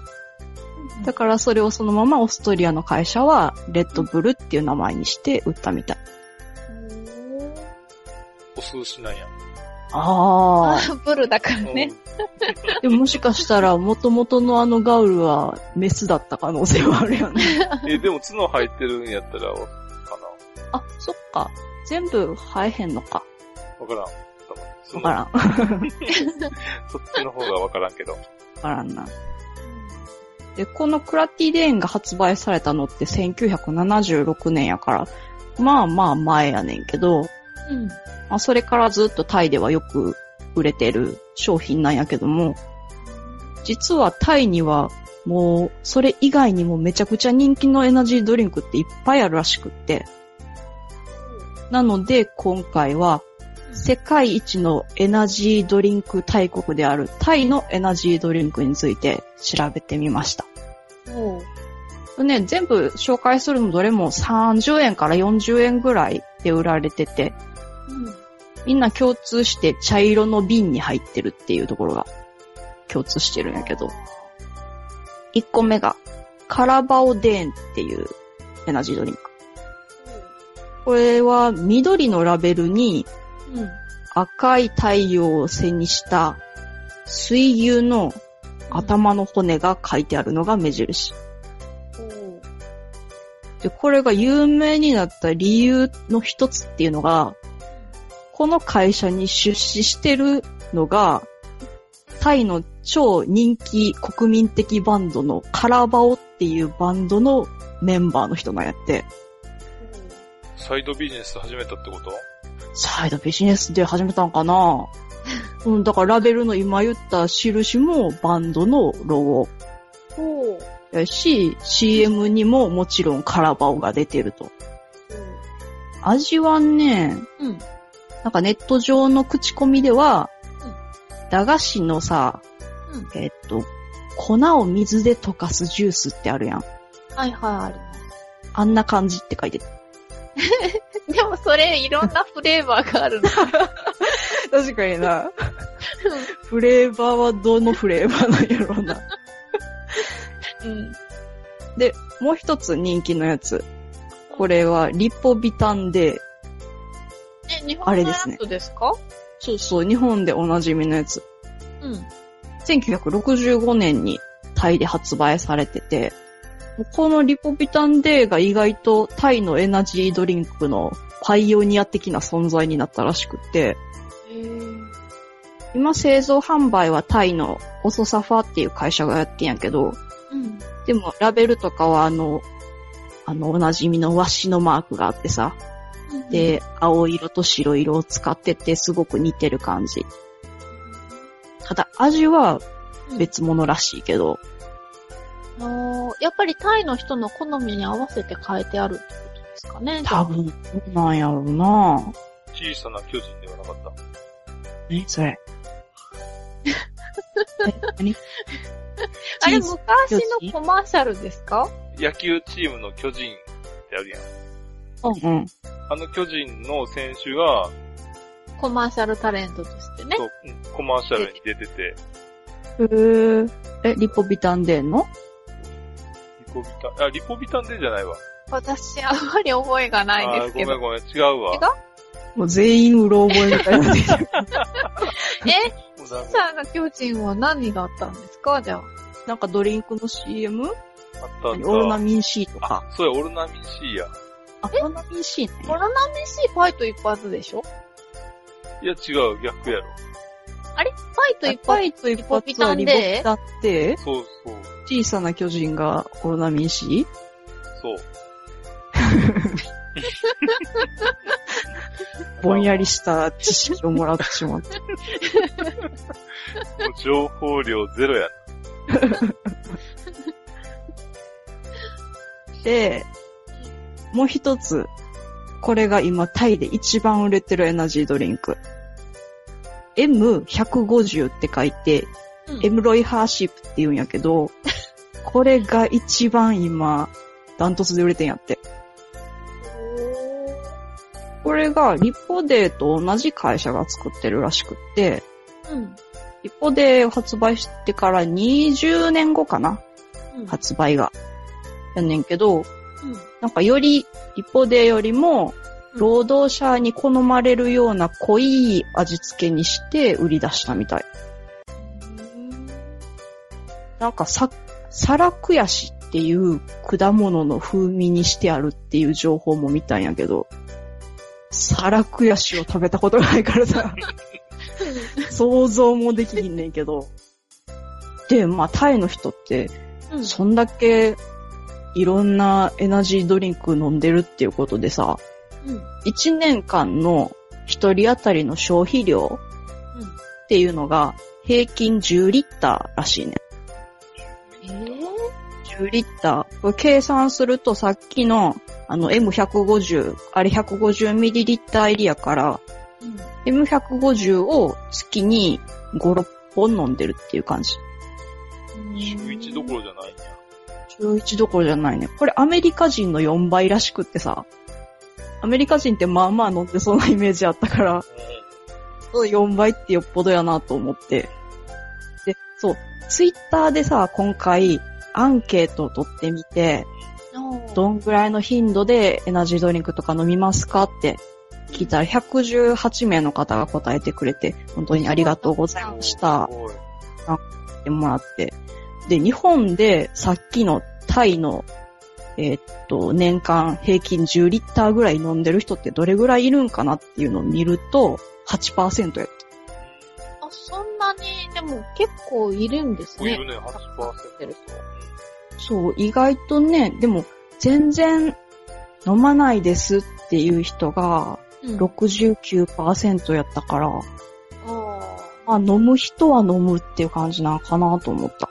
だからそれをそのままオーストリアの会社は、レッドブルっていう名前にして売ったみたい。たお数詞なんや。ああ。[LAUGHS] ブルだからね。[LAUGHS] でももしかしたら、元々のあのガウルはメスだった可能性はあるよね。[LAUGHS] え、でも角生えてるんやったら、かあ、そっか。全部生えへんのか。なわからん。わからん。わ [LAUGHS] そっちの方がわからんけど。からんな。で、このクラティデーンが発売されたのって1976年やから、まあまあ前やねんけど、うん。まあそれからずっとタイではよく売れてる商品なんやけども、実はタイにはもうそれ以外にもめちゃくちゃ人気のエナジードリンクっていっぱいあるらしくって、なので今回は世界一のエナジードリンク大国であるタイのエナジードリンクについて調べてみました。ね、全部紹介するのどれも30円から40円ぐらいで売られてて、うん。みんな共通して茶色の瓶に入ってるっていうところが共通してるんやけど。1個目がカラバオデーンっていうエナジードリンク。これは緑のラベルにうん。赤い太陽を背にした水牛の頭の骨が書いてあるのが目印。で、これが有名になった理由の一つっていうのが、この会社に出資してるのが、タイの超人気国民的バンドのカラバオっていうバンドのメンバーの人がやって、サイドビジネス始めたってこと？サイドビジネスで始めたのかな？[LAUGHS] うん、だからラベルの今言った印もバンドのロゴほう。やし、CM にももちろんカラバオが出てると。味はね、うん。なんかネット上の口コミでは、駄菓子のさ、うんえっと、粉を水で溶かすジュースってあるやん。はいはい、あります。あんな感じって書いてた。[LAUGHS] でもそれいろんなフレーバーがあるの。[LAUGHS] 確かにな。フレーバーはどのフレーバーなんやろうな。うん。で、もう一つ人気のやつ。これはリポビタンで、え、日本のやあれですねつですか？そうそう、日本でおなじみのやつ。うん。1965年にタイで発売されてて、このリポビタンデーが意外とタイのエナジードリンクのパイオニア的な存在になったらしくって、今製造販売はタイのオソサファっていう会社がやってんやけど、うん。でもラベルとかはあの、あのおなじみのワシのマークがあってさ、で、青色と白色を使っててすごく似てる感じ。ただ味は別物らしいけど、あーやっぱりタイの人の好みに合わせて変えてあるってことですかね。多分、なんやろうな小さな巨人ではなかった。何それ。[LAUGHS] え何？あれ昔のコマーシャルですか？野球チームの巨人ってあるやん。うんうん。あの巨人の選手が、コマーシャルタレントとしてねそ。ううんコマーシャルに出てて、へーえ、リポビタンデーの？リポビタン、あ、リポビタンデーじゃないわ。私、あんまり覚えがないんですけど。あーごめんごめん、違うわ。違う？もう全員うろ覚えみたいな。え、さんが巨人は何があったんですか？じゃあ。なんかドリンクの CM? あったあった。オロナミン C とか。あ、そうや、オロナミン C や。あ、オロナミン C ね。コロナミン C ファイト一発でしょ？いや、違う、逆やろ。あれ？ファイト一発ファイト一発はリボビタって、そうそう、小さな巨人がオロナミン C? そう。[LAUGHS] ぼんやりした知識をもらってしまった。[LAUGHS] もう情報量ゼロや [LAUGHS] で、もう一つ、これが今タイで一番売れてるエナジードリンク。M150 って書いて、うんエムロイハーシップって言うんやけど、これが一番今、ダントツで売れてんやって。これがリポデーと同じ会社が作ってるらしくって、うん。リポデーを発売してから20年後かなうん。発売が。やねんけど、うん。なんかより、リポデーよりも、労働者に好まれるような濃い味付けにして売り出したみたい。なんかさ、サラクヤシっていう果物の風味にしてあるっていう情報も見たんやけど、サラクヤシを食べたことがないからさ、想像もできひんねんけど。で、まあタイの人って、うん。そんだけいろんなエナジードリンク飲んでるっていうことでさ、うん。1年間の一人当たりの消費量っていうのが平均10リッターらしいね。えー10リッター。これ計算するとさっきのあの M150、あれ150ミリリッター入りやから、M150 を月に5、6本飲んでるっていう感じ。週1どころじゃないんや。週1どころじゃないね。これアメリカ人の4倍らしくってさ、アメリカ人ってまあまあ飲んでそうなイメージあったから、そう4倍ってよっぽどやなと思って。ツイッターでさ、今回アンケートを取ってみて、どんぐらいの頻度でエナジードリンクとか飲みますかって聞いたら118名の方が答えてくれて、本当にありがとうございました。すごいってもらって。で、日本でさっきのタイの、えーっと、年間平均10リッターぐらい飲んでる人ってどれぐらいいるんかなっていうのを見ると、8%やっあ、そでも結構いるんですね。いるね、8%。た。そう、意外とね、でも全然飲まないですっていう人がうん69%やったから、あまあ飲む人は飲むっていう感じなんかなと思った。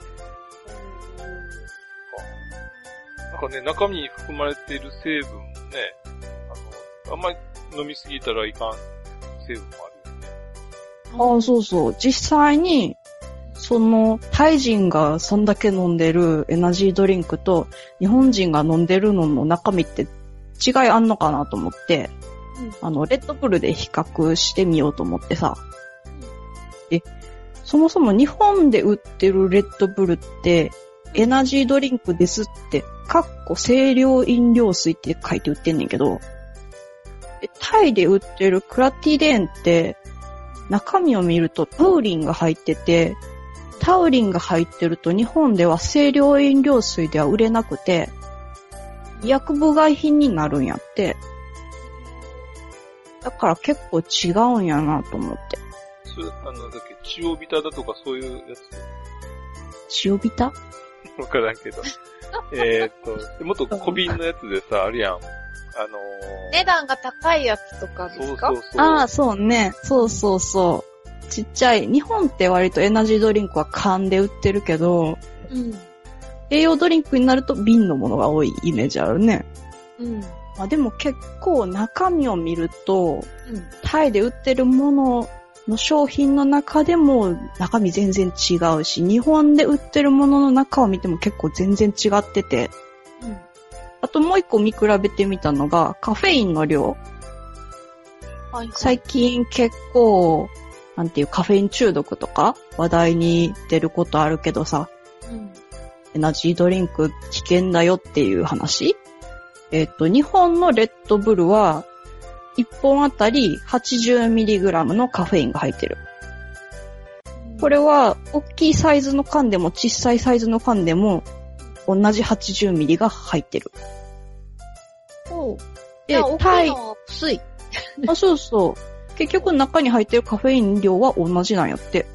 なんかね、中身に含まれている成分もね、あの、あんまり飲みすぎたらいかん成分もあるよね。ああ、そうそう。実際に、その、タイ人がそんだけ飲んでるエナジードリンクと、日本人が飲んでるのの中身って違いあんのかなと思って、うんあの、レッドブルで比較してみようと思ってさ。で、そもそも日本で売ってるレッドブルって、エナジードリンクですって、かっこ清涼飲料水って書いて売ってんねんけど、でタイで売ってるクラティレーンって、中身を見るとタウリンが入ってて、タウリンが入ってると日本では清涼飲料水では売れなくて、医薬部外品になるんやって。だから結構違うんやなと思って。それ、あの、だっけ、チオビタだとかそういうやつ？塩ビタ？わからんけど。[LAUGHS] えーっと、もっと小瓶のやつでさ、あるやん。あのー、値段が高いやつとかでそうすか？そうそう。ああ、そうね。そうそうそう。ちっちゃい。日本って割とエナジードリンクは缶で売ってるけど、うん。栄養ドリンクになると瓶のものが多いイメージあるね。うん。まあでも結構中身を見ると、うん。タイで売ってるものの商品の中でも中身全然違うし、日本で売ってるものの中を見ても結構全然違ってて、うん。ともう一個見比べてみたのが、カフェインの量。はいはい最近結構、なんていうカフェイン中毒とか話題に出ることあるけどさ、うん。エナジードリンク危険だよっていう話？えっ、と、日本のレッドブルは、1本あたり 80mg のカフェインが入ってる。これは、大きいサイズの缶でも小さいサイズの缶でも、同じ 80mg が入ってる。おう。でタイ薄い。あ、そうそう。結局中に入ってるカフェイン量は同じなんやって。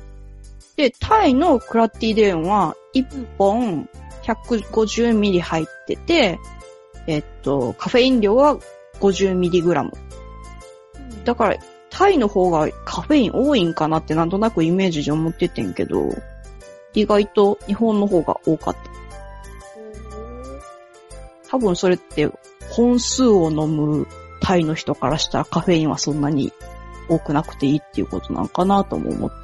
で、タイのクラッティデーンは1本 150ml 入ってて、えっと、カフェイン量は 50mg。だから、タイの方がカフェイン多いんかなってなんとなくイメージで思っててんけど、意外と日本の方が多かった。多分それって本数を飲むタイの人からしたらカフェインはそんなに多くなくていいっていうことなんかなとも思って。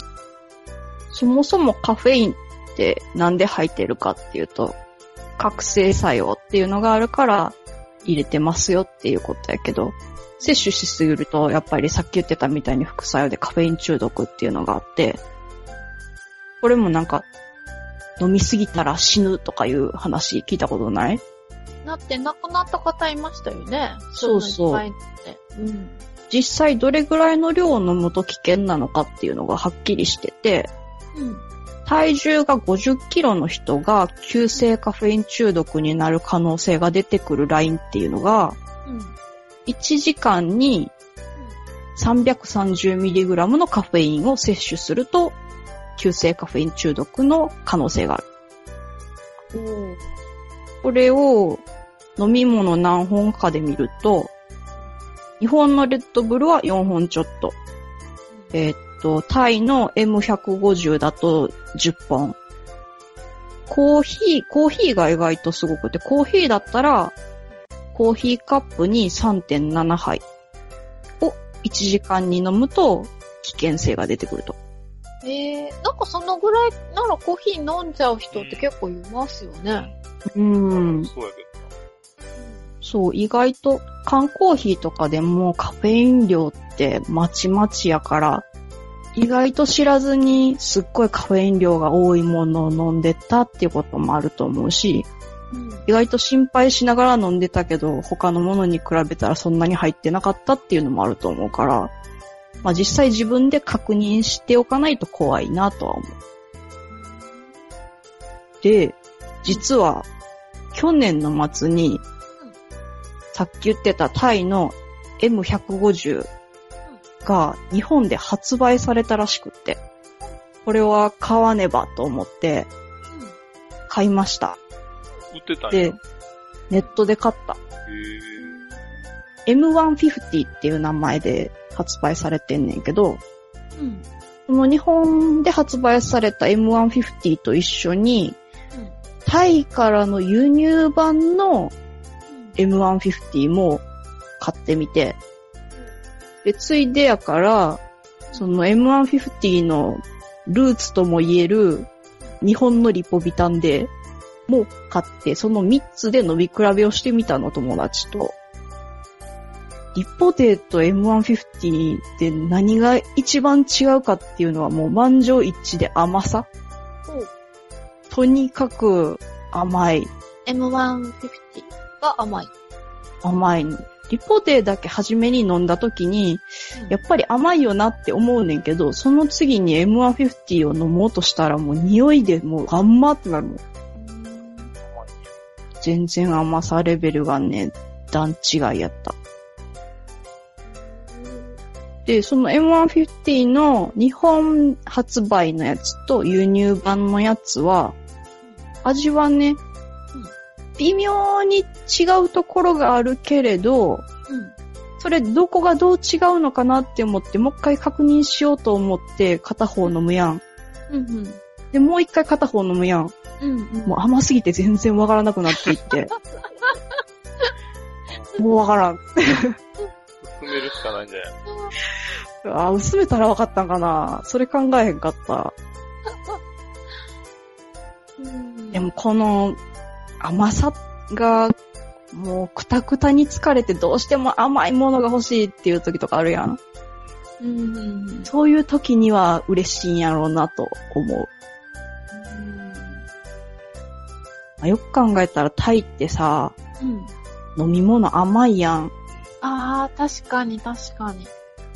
そもそもカフェインってなんで入ってるかっていうと、覚醒作用っていうのがあるから入れてますよっていうことやけど、摂取しすぎるとやっぱりさっき言ってたみたいに副作用でカフェイン中毒っていうのがあって、これもなんか飲みすぎたら死ぬとかいう話聞いたことない？なって亡くなった方いましたよね。そうそううん。実際どれぐらいの量を飲むと危険なのかっていうのがはっきりしてて、うん。体重が50キロの人が急性カフェイン中毒になる可能性が出てくるラインっていうのが、うん。1時間に 330mg のカフェインを摂取すると、急性カフェイン中毒の可能性がある。これを飲み物何本かで見ると、日本のレッドブルは4本ちょっと。えーっと、タイの M150 だと10本。コーヒー、コーヒーが意外とすごくて、コーヒーだったら、コーヒーカップに3.7杯を1時間に飲むと危険性が出てくると。えー、なんかそのぐらいならコーヒー飲んじゃう人って結構いますよね。うーん。そうやけそう、意外と缶コーヒーとかでもカフェイン量ってまちまちやから、意外と知らずにすっごいカフェイン量が多いものを飲んでたっていうこともあると思うし、うん。意外と心配しながら飲んでたけど、他のものに比べたらそんなに入ってなかったっていうのもあると思うから、まあ実際自分で確認しておかないと怖いなとは思う。で、実は去年の末に、さっき言ってたタイの M150 が日本で発売されたらしくって、これは買わねばと思って買いました。ど。売ってたんや。で、ネットで買った。へ M150 っていう名前で発売されてんねんけど、うん。この日本で発売された M150 と一緒に、うんタイからの輸入版の M150 も買ってみて、で、ついでやから、その M150 のルーツとも言える日本のリポビタンでも買って、その3つで飲み比べをしてみたの、友達と。リポデと M150 で何が一番違うかっていうのはもう満場一致で甘さ。とにかく甘い。M150 が甘い。甘い。リポデだけ初めに飲んだ時に、やっぱり甘いよなって思うねんけど、その次に M150 を飲もうとしたらもう匂いでもうあんまってなるもん。全然甘さレベルがね、段違いやった。で、その M150 の日本発売のやつと輸入版のやつは、味はね、微妙に違うところがあるけれど、うん。それどこがどう違うのかなって思って、もう一回確認しようと思って片方飲むやん。うん。うん。で、もう一回片方飲むやん。うん。もう甘すぎて全然わからなくなっていって。[LAUGHS] もうわからん。進めるしかないんじゃない？あ、薄めたらわかったんかなそれ考えへんかった。[LAUGHS] うんでもこの甘さがもうくたくたに疲れてどうしても甘いものが欲しいっていう時とかあるやん。うんうんそういう時には嬉しいんやろうなと思う。まあよく考えたらタイってさ、うん。飲み物甘いやん。ああ、確かに確かに。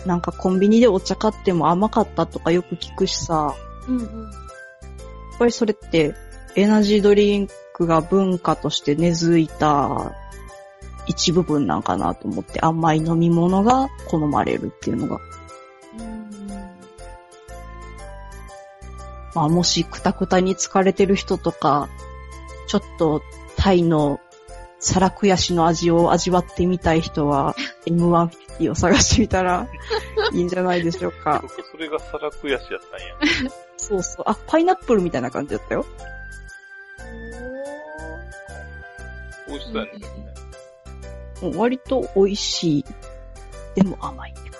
なんかコンビニでお茶買っても甘かったとかよく聞くしさ、うんうん。やっぱりそれってエナジードリンクが文化として根付いた一部分なんかなと思って甘い飲み物が好まれるっていうのが。まあもしくたくたに疲れてる人とか、ちょっとタイの皿悔しの味を味わってみたい人は [LAUGHS] M150 を探してみたら [LAUGHS] いいんじゃないでしょうか。僕それが皿悔しやったんや。そうそう。あ、パイナップルみたいな感じだったよ。美味しそうやねう割と美味しい。でも甘いって感じ。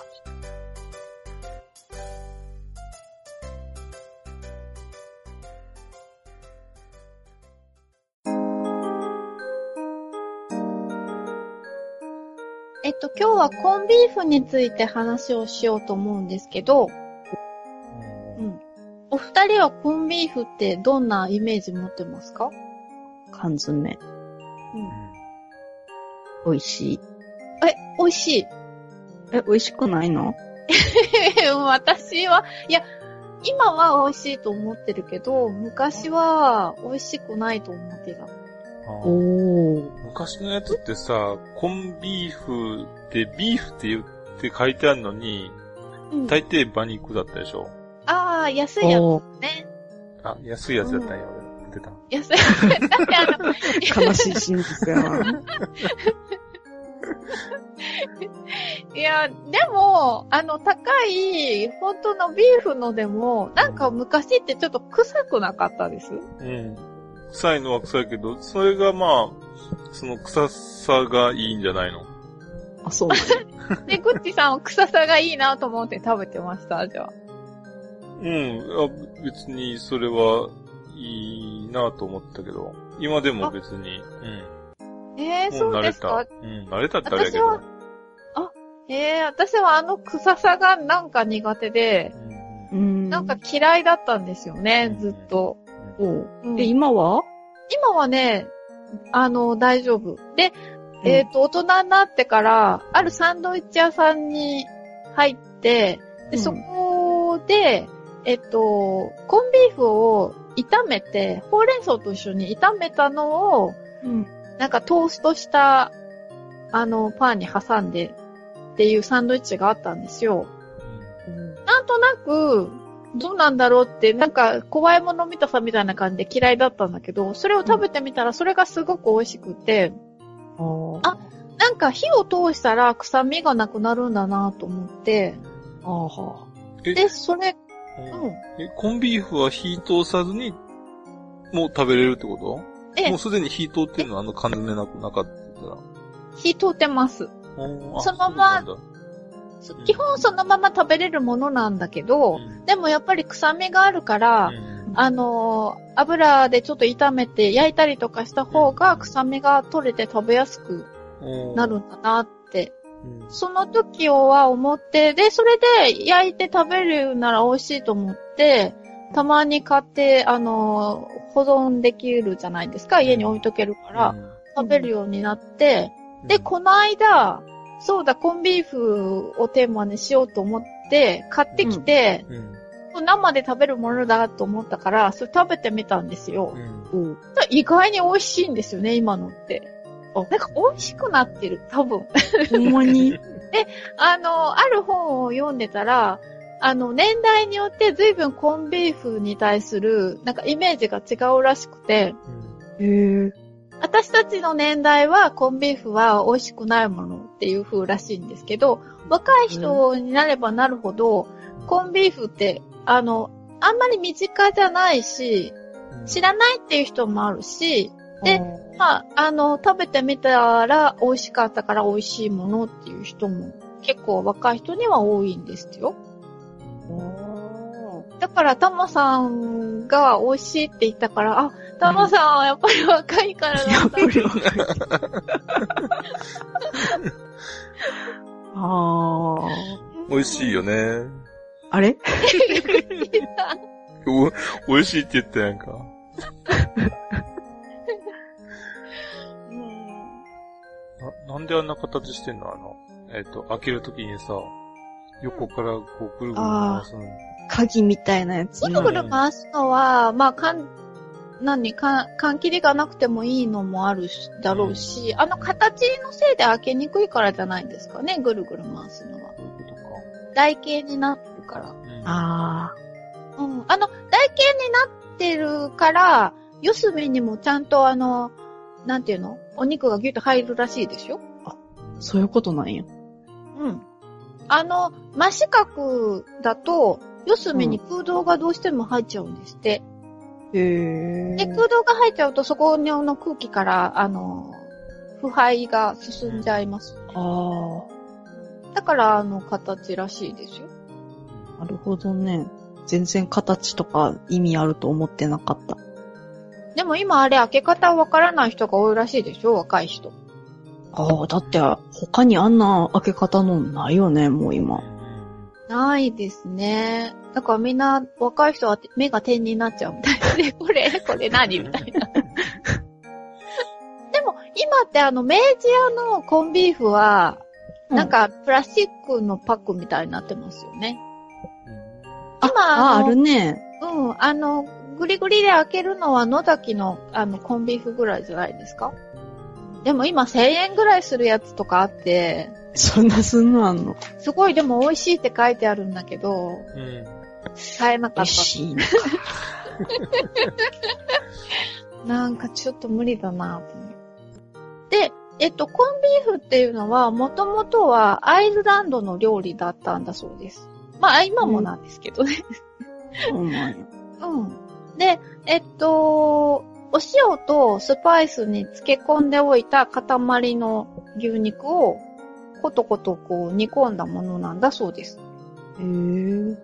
えっと、今日はコンビーフについて話をしようと思うんですけど、うん。お二人はコンビーフってどんなイメージ持ってますか？缶詰。うん。美味しい。え、美味しい。え、美味しくないの？[LAUGHS] 私は、いや、今は美味しいと思ってるけど、昔は美味しくないと思ってた。お。昔のやつってさ、コンビーフでビーフって言って書いてあるのに、うん。大抵馬肉だったでしょ？ああ、安いやつね。あ、安いやつだったんや、ってた。安い。だってあの、悲しい真実やな。いや、でも、あの、高い、本当のビーフのでも、なんか昔ってちょっと臭くなかったです？うん。臭いのは臭いけど、それがまあ、その臭さがいいんじゃないの？あ、そうなんだ。で、[LAUGHS] グッチさんは臭さがいいなと思って食べてました、じゃあ。うん。あ別にそれはいいなと思ったけど、今でも別に、えー、うん。もそううです。か？うん。慣れたってあれやけど。私はえー、私はあの臭さがなんか苦手で、うんうん。なんか嫌いだったんですよね、うんずっと。おううんで、今は？今はね、あの、大丈夫。で、えっ、と、大人になってから、あるサンドイッチ屋さんに入って、で、うんそこで、えっ、と、コンビーフを炒めて、ほうれん草と一緒に炒めたのを、うん。なんかトーストした、あの、パンに挟んでっていうサンドイッチがあったんですよ。なんとなく、どうなんだろうって、なんか、怖いもの見たさみたいな感じで嫌いだったんだけど、それを食べてみたら、それがすごく美味しくて、あなんか火を通したら臭みがなくなるんだなと思って、あで、それ、え、コンビーフは火通さずに、もう食べれるってこと？え。もうすでに火通ってるのあの缶詰なくなかったら。火通ってます。おーあそのままそう基本そのまま食べれるものなんだけど、うん。でもやっぱり臭みがあるから、うん。あのー油でちょっと炒めて焼いたりとかした方が臭みが取れて食べやすくなるんだなって、うんその時は思って、で、それで焼いて食べるなら美味しいと思って、たまに買って、あのー保存できるじゃないですか。家に置いとけるから、食べるようになって、で、この間、そうだ、コンビーフをテーマにしようと思って、買ってきて、うん。生で食べるものだと思ったから、それ食べてみたんですよ。うん。意外に美味しいんですよね、今のって。なんか美味しくなってる、多分。ほんまに？[LAUGHS] あの、ある本を読んでたら、あの、年代によって随分コンビーフに対する、なんかイメージが違うらしくて、へえ。私たちの年代はコンビーフは美味しくないものっていう風らしいんですけど、若い人になればなるほど、コンビーフって、あの、あんまり身近じゃないし、知らないっていう人もあるし、でまあ、あの、食べてみたら美味しかったから美味しいものっていう人も結構若い人には多いんですよ。だから、タマさんが美味しいって言ったから、あ、タマさんはやっぱり若いからやなんだっぱ。り若い。[LAUGHS] ああ。美味しいよね。あれ？[LAUGHS] お、美味しいって言ったやんか。な、なんであんな形してんの？あの、えっ、と、開けるときにさ、横からこうぐるぐる回すの。鍵みたいなやつぐるぐる回すのは、まあ、かん、何、か、缶切りがなくてもいいのもあるし、だろうし、あの形のせいで開けにくいからじゃないですかね、ぐるぐる回すのは。そういうことか。台形になってるから。うんあうん。あの、台形になってるから、四隅にもちゃんとあの、なんていうの？お肉がギュッと入るらしいでしょ？あ、そういうことなんや。うん。あの、真四角だと、四隅に空洞がどうしても入っちゃうんですって。へえ。で、空洞が入っちゃうと、そこの空気から、あの、腐敗が進んじゃいます。あだから、あの、形らしいですよ。あ、なるほどね。全然形とか意味あると思ってなかった。でも今あれ開け方わからない人が多いらしいでしょ？若い人。ああ、だって他にあんな開け方のないよね、もう今。ないですね。だからみんな若い人は目が点になっちゃうみたいで、[LAUGHS] これ、これ何？みたいな。[LAUGHS] でも今ってあの明治屋のコンビーフは、なんかプラスチックのパックみたいになってますよね。あ、今あ、あのあるね。うん、あの、グリグリで開けるのは野崎のあのコンビーフぐらいじゃないですか？でも今1000円ぐらいするやつとかあって、そんなすんのあんの？すごいでも美味しいって書いてあるんだけど、うん。買えなかった。美味しいのか。[LAUGHS] なんかちょっと無理だなと思って。で、えっと、コンビーフっていうのは、もともとはアイルランドの料理だったんだそうです。まあ、今もなんですけどね。そうなんや。うん。で、えっと、お塩とスパイスに漬け込んでおいた塊の牛肉を、コトコトこう煮込んだものなんだそうです。へえ。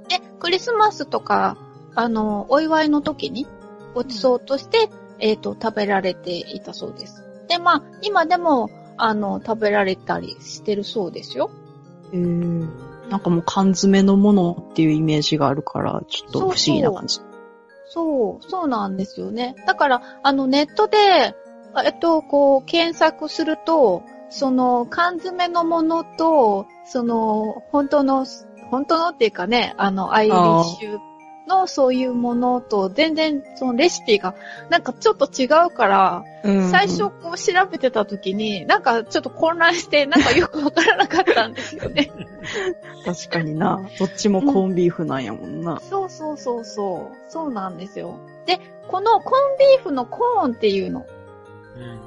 で、クリスマスとか、あの、お祝いの時に、ごちそうとして、えっ、と、食べられていたそうです。で、まあ、今でも、あの、食べられたりしてるそうですよ。へえ。なんかもう缶詰のものっていうイメージがあるから、ちょっと不思議な感じ。そう、そうそう、そうなんですよね。だから、あの、ネットで、えっと、こう、検索すると、その、缶詰のものと、その、本当の、本当のっていうかね、あの、アイリッシュのそういうものと、全然、そのレシピが、なんかちょっと違うから、うん最初こう調べてた時に、なんかちょっと混乱して、なんかよくわからなかったんですよね。[LAUGHS] 確かにな。どっちもコンビーフなんやもんな。そうそうそうそう。そうなんですよ。で、このコンビーフのコーンっていうの、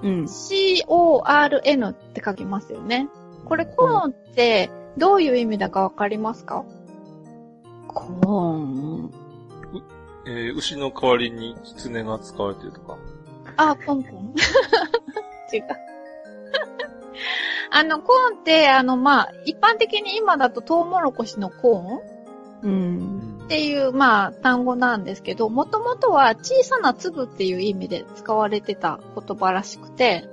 うん。うん。C-O-R-N って書きますよね。これコーンってどういう意味だかわかりますか？コーン？えー牛の代わりに狐が使われてるとか。あ、ポンポン？[LAUGHS] 違う。[LAUGHS] あの、コーンって、あの、まあ、一般的に今だとトウモロコシのコーン？うん。っていう、まあ、単語なんですけど、もともとは小さな粒っていう意味で使われてた言葉らしくて、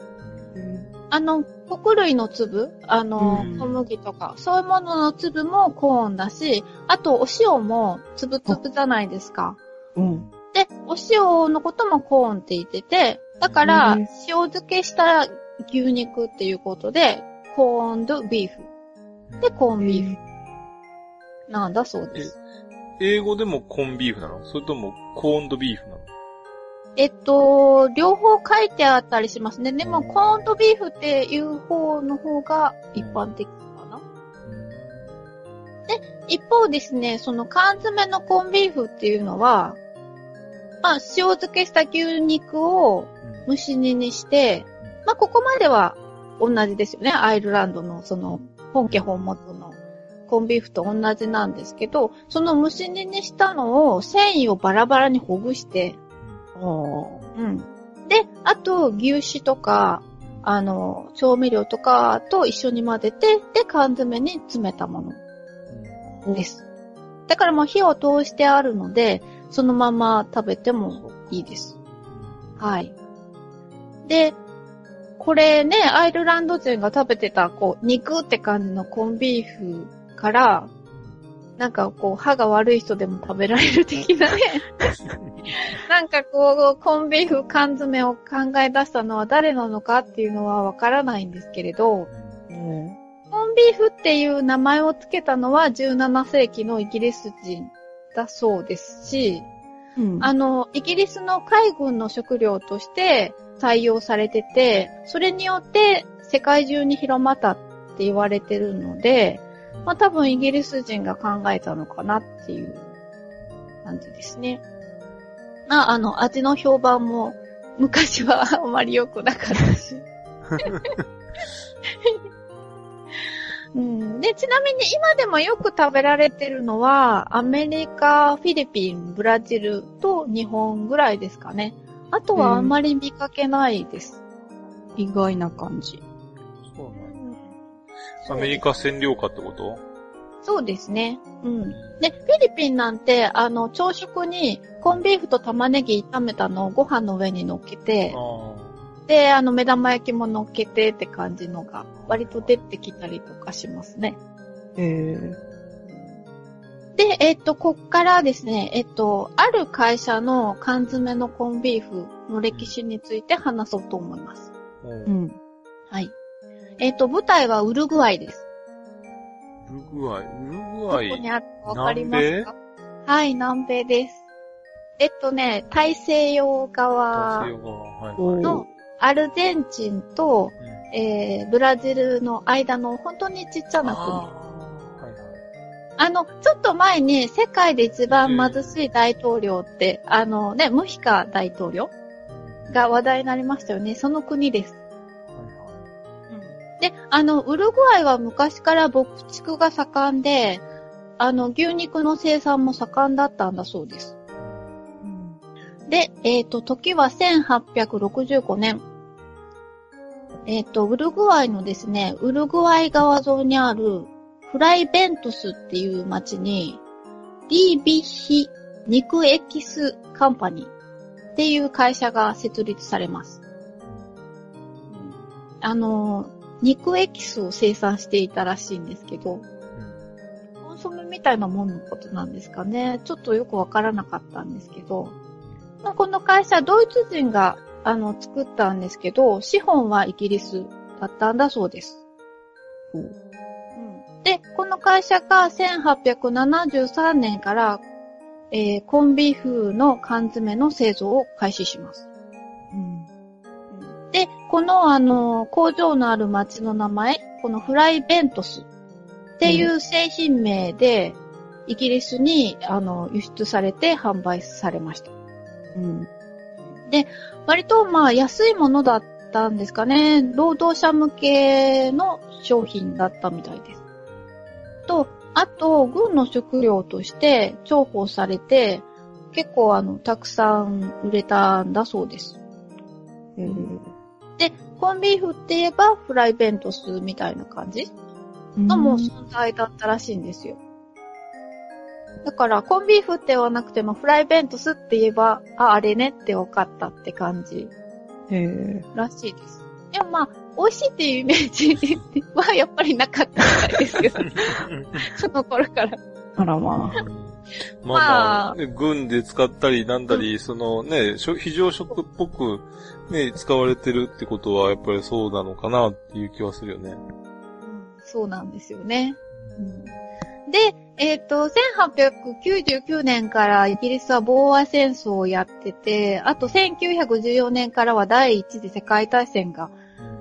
あの、穀類の粒、あの、うん小麦とか、そういうものの粒もコーンだし、あとお塩も粒々じゃないですか。うん。で、お塩のこともコーンって言ってて、だからうん、塩漬けした牛肉っていうことで、コーンドビーフ。で、コーンビーフ。なんだそうです。英語でもコンビーフなの？それともコーンドビーフなの？えっと、両方書いてあったりしますね。でも、コーンドビーフっていう方の方が一般的かな。一方ですね、その缶詰のコンビーフっていうのは、まあ、塩漬けした牛肉を蒸し煮にして、まあ、ここまでは同じですよね。アイルランドのその本家本元のコンビーフと同じなんですけど、その蒸し煮にしたのを繊維をバラバラにほぐして。うん。で、あと、牛脂とか、あの、調味料とかと一緒に混ぜて、で、缶詰に詰めたものです。だからもう火を通してあるので、そのまま食べてもいいです。はい。で、これね、アイルランド人が食べてた、こう、肉って感じのコンビーフから、なんかこう、歯が悪い人でも食べられる的なね、なんかこう、コンビーフ缶詰を考え出したのは誰なのかっていうのはわからないんですけれど、うん。コンビーフっていう名前をつけたのは17世紀のイギリス人だそうですし、うん。あの、イギリスの海軍の食料として採用されてて、それによって世界中に広まったって言われてるので、まあ多分イギリス人が考えたのかなっていう感じですね。まあ、あの、味の評判も昔はあまり良くなかったし。[LAUGHS] うん、で、ちなみに今でもよく食べられてるのは、アメリカ、フィリピン、ブラジルと日本ぐらいですかね。あとはあんまり見かけないです。意外な感じ。そうなんやアメリカ占領下ってこと？そうですね。うん。で、フィリピンなんて、あの、朝食にコンビーフと玉ねぎ炒めたのをご飯の上に乗っけて、あで、あの、目玉焼きも乗っけてって感じのが、割と出てきたりとかしますね。へえ。で、えっと、こっからですね、えっと、ある会社の缶詰のコンビーフの歴史について話そうと思います。あ。う。うんん。はい。えっと、舞台はウルグアイです。ウルグアイ。ウルグどアイ。こにあるかわかりますか？はい、南米です。えっとね、大西洋側西洋側。はいおはい。のアルゼンチンと、うんえー、ブラジルの間の本当にちっちゃな国。あーはいはい。あの、ちょっと前に世界で一番貧しい大統領って、あのね、ムヒカ大統領が話題になりましたよね。その国です。で、あの、ウルグアイは昔から牧畜が盛んで、あの、牛肉の生産も盛んだったんだそうです。で、えっ、と、時は1865年。えっ、と、ウルグアイのですね、ウルグアイ川沿いにあるフライベントスっていう町に、リービヒ肉エキスカンパニーっていう会社が設立されます。あの、肉エキスを生産していたらしいんですけど、コンソメみたいなもんのことなんですかね。ちょっとよくわからなかったんですけど、この会社、ドイツ人が、あの、作ったんですけど、資本はイギリスだったんだそうです。うんで、この会社が1873年から、えーコンビーフの缶詰の製造を開始します。うん。で、このあの、工場のある町の名前、このフライベントスっていう製品名で、イギリスにあの輸出されて販売されました。うん。割とまあ安いものだったんですかね。労働者向けの商品だったみたいです。と、あと、軍の食料として重宝されて、結構あの、たくさん売れたんだそうです。で、コンビーフって言えばフライベントスみたいな感じのもう存在だったらしいんですよ。だから、コンビーフって言わなくてもフライベントスって言えば、あ、あれねって分かったって感じへえ。らしいです。でもまあ、美味しいっていうイメージ [LAUGHS] はやっぱりなかったみたいですけど、[LAUGHS] その頃から。あらまあ。まあまあ、ね軍で使ったりなんだり、そのね、非常食っぽくね、使われてるってことはやっぱりそうなのかなっていう気はするよね。そうなんですよね。で、えっ、と、1899年からイギリスは防和戦争をやってて、あと1914年からは第一次世界大戦が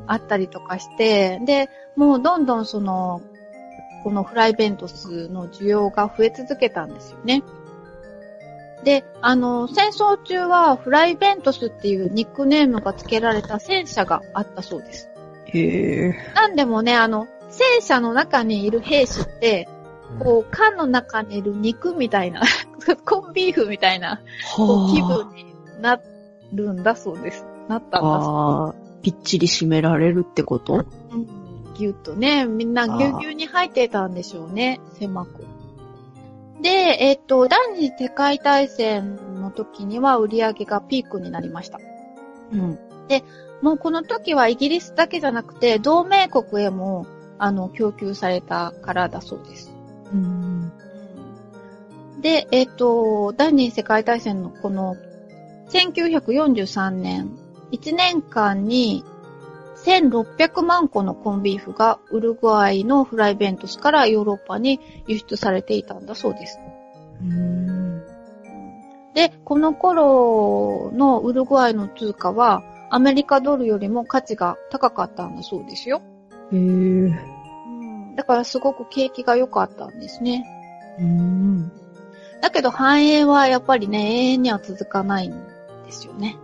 あったりとかして、で、もうどんどんその、このフライベントスの需要が増え続けたんですよね。で、あの、戦争中はフライベントスっていうニックネームが付けられた戦車があったそうです。へえ。なんでもね、あの、戦車の中にいる兵士って、こう、缶の中にいる肉みたいな、[LAUGHS] コンビーフみたいな、こう気は分になるんだそうです。なったんあ。だそうああ。ぴっちり締められるってこと？うんぎゅっとね、みんなぎゅうぎゅうに入ってたんでしょうね、狭く。で、えっと、第二次世界大戦の時には売り上げがピークになりました。うん。もうこの時はイギリスだけじゃなくて、同盟国へも、あの、供給されたからだそうです。うん。で、えっ、と、第二次世界大戦のこの、1943年、1年間に1600万個のコンビーフがウルグアイのフライベントスからヨーロッパに輸出されていたんだそうです。うん。で、この頃のウルグアイの通貨はアメリカドルよりも価値が高かったんだそうですよ。へえ。うんだからすごく景気が良かったんですね。うん。だけど繁栄はやっぱりね、永遠には続かないんですよね。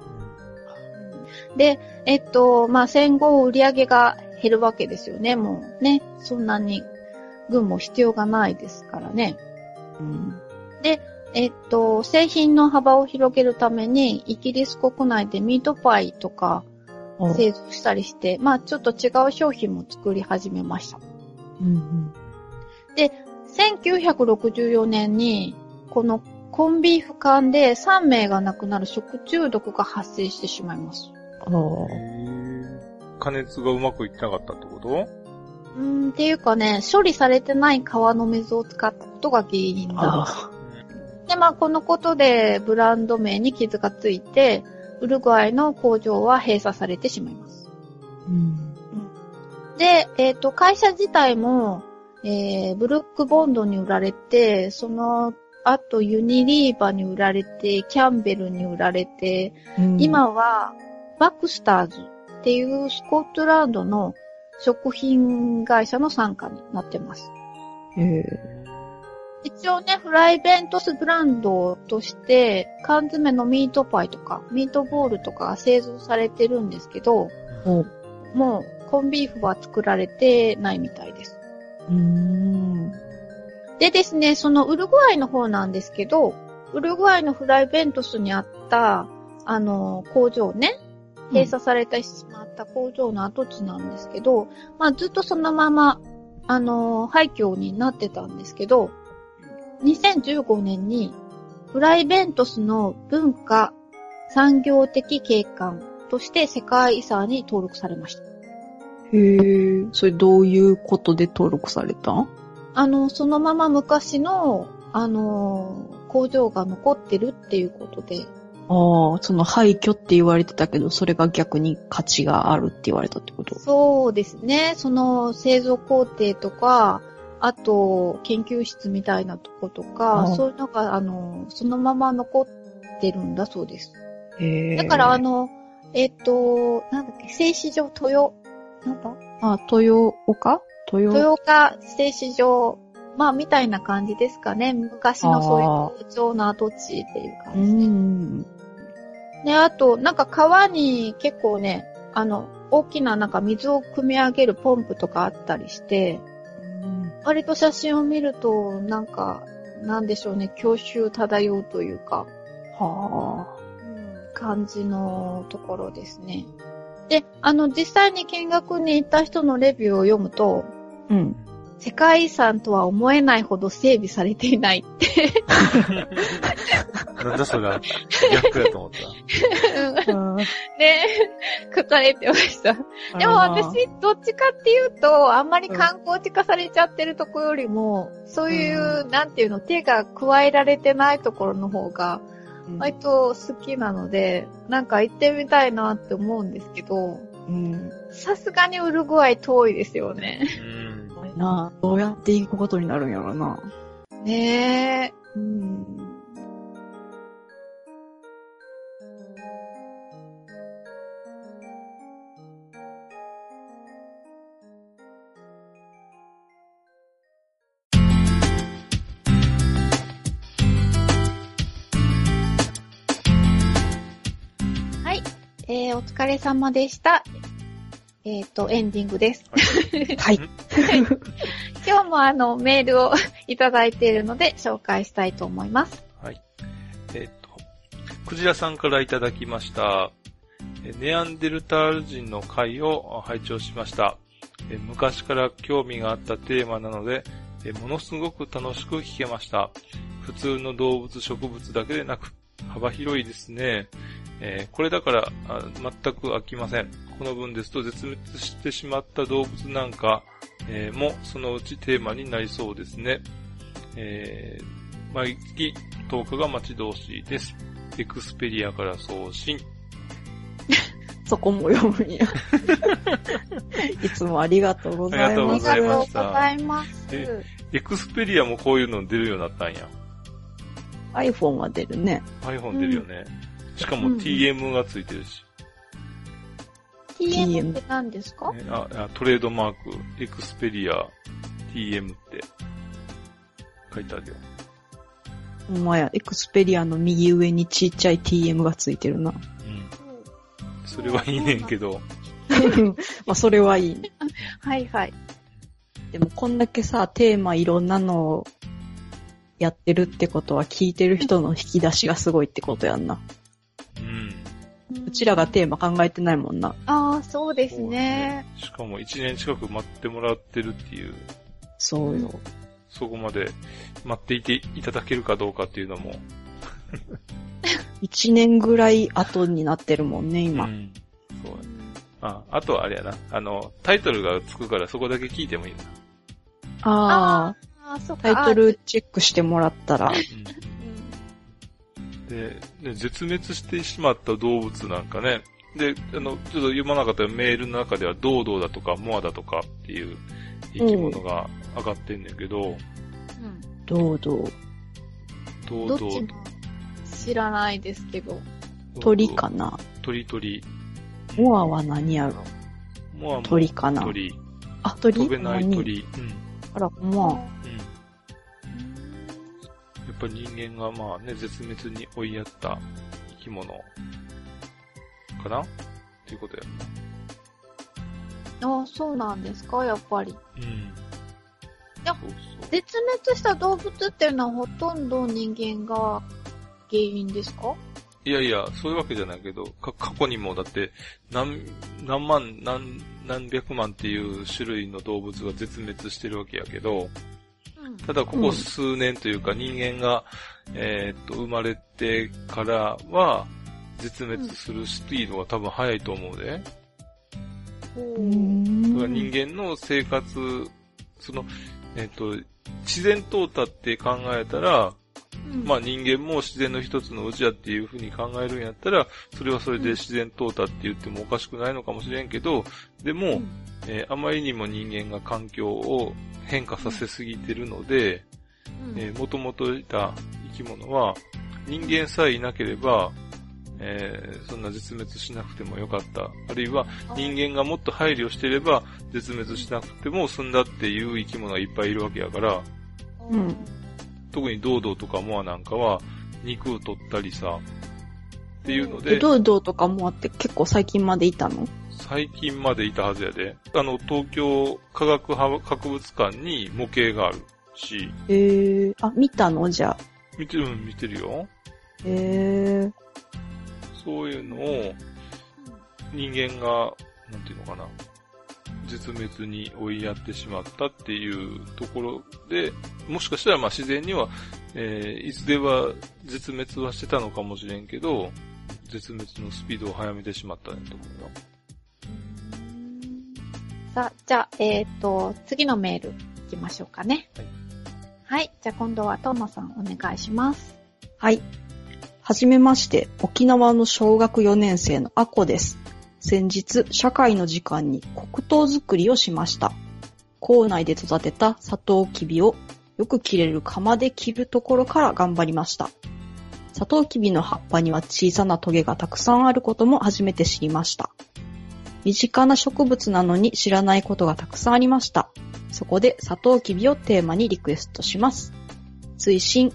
で、えっと、まあ、戦後売り上げが減るわけですよね。もうね、そんなに軍も必要がないですからね。うん。えっと、製品の幅を広げるために、イギリス国内でミートパイとかあ製造したりして、まあ、ちょっと違う商品も作り始めました。うん。1964年に、このコンビーフ缶で3名が亡くなる食中毒が発生してしまいます。ああ。加熱がうまくいってなかったってこと？うーん、っていうかね、処理されてない川の水を使ったことが原因だ。あで、まあ、このことでブランド名に傷がついて、ウルグアイの工場は閉鎖されてしまいます。うん。で、えっ、と、会社自体も、えー、ブルックボンドに売られて、その後ユニリーバに売られて、キャンベルに売られて、うん、今は、バクスターズっていうスコットランドの食品会社の傘下になってます。へえ。一応ね、フライベントスブランドとして、缶詰のミートパイとか、ミートボールとかが製造されてるんですけど、おもうコンビーフは作られてないみたいです。うん。でですね、そのウルグアイの方なんですけど、ウルグアイのフライベントスにあった、あの、工場ね、閉鎖されてしまった工場の跡地なんですけど、まあずっとそのまま、あの、廃墟になってたんですけど、2015年に、フライベントスの文化産業的景観として世界遺産に登録されました。へえ。それどういうことで登録された？んあの、そのまま昔の、あの、工場が残ってるっていうことで、ああ、その廃墟って言われてたけど、それが逆に価値があるって言われたってこと？そうですね。その製造工程とか、あと研究室みたいなとことか、うんそういうのが、あの、そのまま残ってるんだそうです。へえ。だから、あの、えっ、と、なんだっけ、製糸場豊、なんだ？あ、豊岡？豊豊岡製糸場、まあ、みたいな感じですかね。昔のそういう工場の跡地っていうう感じで。ん。で、あと、なんか川に結構ね、あの、大きななんか水を汲み上げるポンプとかあったりして、割と写真を見ると、なんか、なんでしょうね、郷愁漂うというか、は感じのところですね。で、あの、実際に見学に行った人のレビューを読むと、あ。うん。世界遺産とは思えないほど整備されていないって。なんだそれは。逆やと思った。ね、書かれてました。でも私、どっちかっていうと、あんまり観光地化されちゃってるとこよりも、そういう、なんていうの、手が加えられてないところの方が、割と好きなので、なんか行ってみたいなって思うんですけど、うん。さすがにウルグアイ遠いですよね。うん。なあ、どうやって行くことになるんやろな。ねえ。うん。はい。えー、お疲れ様でした。えっ、と、エンディングです。はい。今日もあの、メールを [LAUGHS] いただいているので紹介したいと思います。はい。えっ、と、クジラさんからいただきました。えネアンデルタール人の回を拝聴しました。え昔から興味があったテーマなので、えものすごく楽しく聞けました。普通の動物、植物だけでなく、幅広いですね。えーこれだからあ全く飽きません。この文ですと絶滅してしまった動物なんか、えーもそのうちテーマになりそうですね。えー毎月10日が待ち遠しいです。エクスペリアから送信。[LAUGHS] そこも読むんや。[LAUGHS] いつもありがとうございありがとうます。ございまありしたがとうございます。えエクスペリアもこういうの出るようになったんや。iPhone が出るね。iPhone 出るよね。しかもうん TM がついてるし。TM って何ですか？ねああトレードマーク、エクスペリア TM って書いてあるよ。ほんまや、エクスペリアの右上にちっちゃい TM がついてるな。うん。それはいいねんけど。[LAUGHS] まあ、それはいい。[LAUGHS] はいはい。でも、こんだけさ、テーマいろんなのをやってるってことは、聞いてる人の引き出しがすごいってことやんな。うん。うちらがテーマ考えてないもんな。ああ、そうですね。しかも1年近く待ってもらってるっていう、そうよ。そこまで待っていていただけるかどうかっていうのも。[LAUGHS] 一年ぐらい後になってるもんね、今。うん。そうやあ、あとはあれやな。あの、タイトルがつくからそこだけ聞いてもいいな。ああ。タイトルチェックしてもらったら。うんで、で絶滅してしまった動物なんかね。で、あの、ちょっと読まなかったメールの中では、ドードーだとか、モアだとかっていう生き物が上がってんねんけど、うん。どうどう？どっちドードーも知らないですけど。鳥かな？鳥鳥。モアは何やろ？モアも鳥かな？鳥。あ、鳥？飛べない何？鳥。うん。あら、まあ。ぱ人間がまあね、絶滅に追いやった生き物かな？っていうことやああ、そうなんですか、やっぱり。うん。いやそうそう。絶滅した動物っていうのはほとんど人間が原因ですか？いやいや、そういうわけじゃないけど、か過去にもだって、何、何万、何、何百万っていう種類の動物が絶滅してるわけやけど、うん。ただここ数年というか人間が、えーっと、生まれてからは、絶滅するスピードが多分速いと思うで。人間の生活、その、えーっと、自然淘汰って考えたら、うん。まあ人間も自然の一つのうちやっていうふうに考えるんやったら、それはそれで自然淘汰って言ってもおかしくないのかもしれんけど、でも、うん。えーあまりにも人間が環境を変化させすぎてるので、うん。えー、もともといた生き物は、人間さえいなければ、えーそんな絶滅しなくてもよかった。あるいは人間がもっと配慮してれば、絶滅しなくても済んだっていう生き物がいっぱいいるわけやから、うん。特にドードーとかモアなんかは、肉を取ったりさ、っていうので、で、どうどうとかもあって結構最近までいたの？最近までいたはずやで。あの、東京科学博物館に模型があるし、へえあ、見たの？じゃあ。見てる、見てるよ。へえそういうのを人間が、なんていうのかな、絶滅に追いやってしまったっていうところで、もしかしたらまあ自然には、えーいつでは絶滅はしてたのかもしれんけど、絶滅のスピードを速めてしまったねと思うよ。じゃあ、えっ、と、次のメール行きましょうかね。はい。はい。じゃあ今度はトーマさんお願いします。はい。はじめまして、沖縄の小学4年生のアコです。先日、社会の時間に黒糖作りをしました。校内で育てたサトウキビをよく切れる釜で切るところから頑張りました。サトウキビの葉っぱには小さなトゲがたくさんあることも初めて知りました。身近な植物なのに知らないことがたくさんありました。そこでサトウキビをテーマにリクエストします。追伸、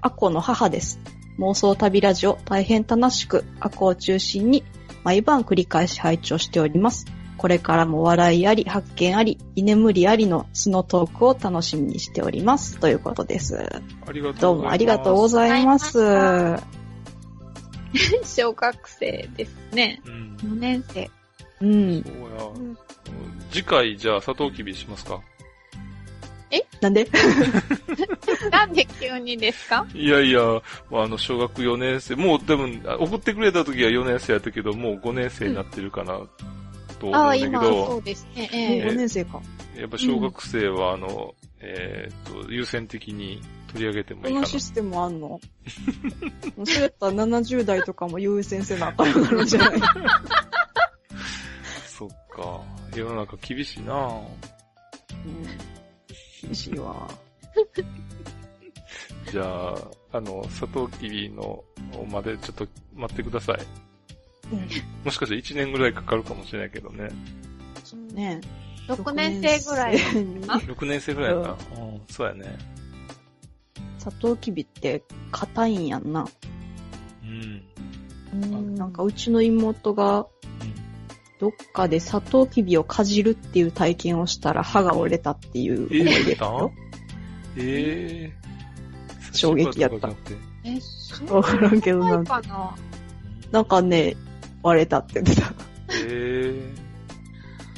アコの母です。妄想旅ラジオ大変楽しく、アコを中心に毎晩繰り返し拝聴しております。これからも笑いあり、発見あり、居眠りありの素のトークを楽しみにしております。ということです。ありがとどううございます。もありがとうございます。わ [LAUGHS] 小学生ですね。うん。4年生。うん。そうや。ん。次回じゃあ、サトウキビしますか？え？なんで？[LAUGHS] なんで急にですか？いやいや、まあ、あの、小学4年生、もう多分、あ送ってくれた時は4年生やったけど、もう5年生になってるかな、と思うんああ、だけ今、そどう、ですね。もうえ。え5年生か。やっぱ小学生は、あの、えーっと、優先的に取り上げてもいいかな。このシステムあんの？[LAUGHS] もうそうやったら70代とかも優先せなあかんじゃない [LAUGHS] そっか。世の中厳しいなうん。厳しいわ。[LAUGHS] じゃあ、あの、サトウキビのまでちょっと待ってください。うんもしかしたら1年ぐらいかかるかもしれないけどね。ね6年生ぐらい。にあ6年生ぐらいかな。うん、そうやね。サトウキビって硬いんやんな。うん。うんなんかうちの妹がどっかでサトウキビをかじるっていう体験をしたら歯が折れたっていう思い出だよ。ええー。衝撃やったえ、そうわからんけどなんか、かななんかね、割れたって言ってた。ええ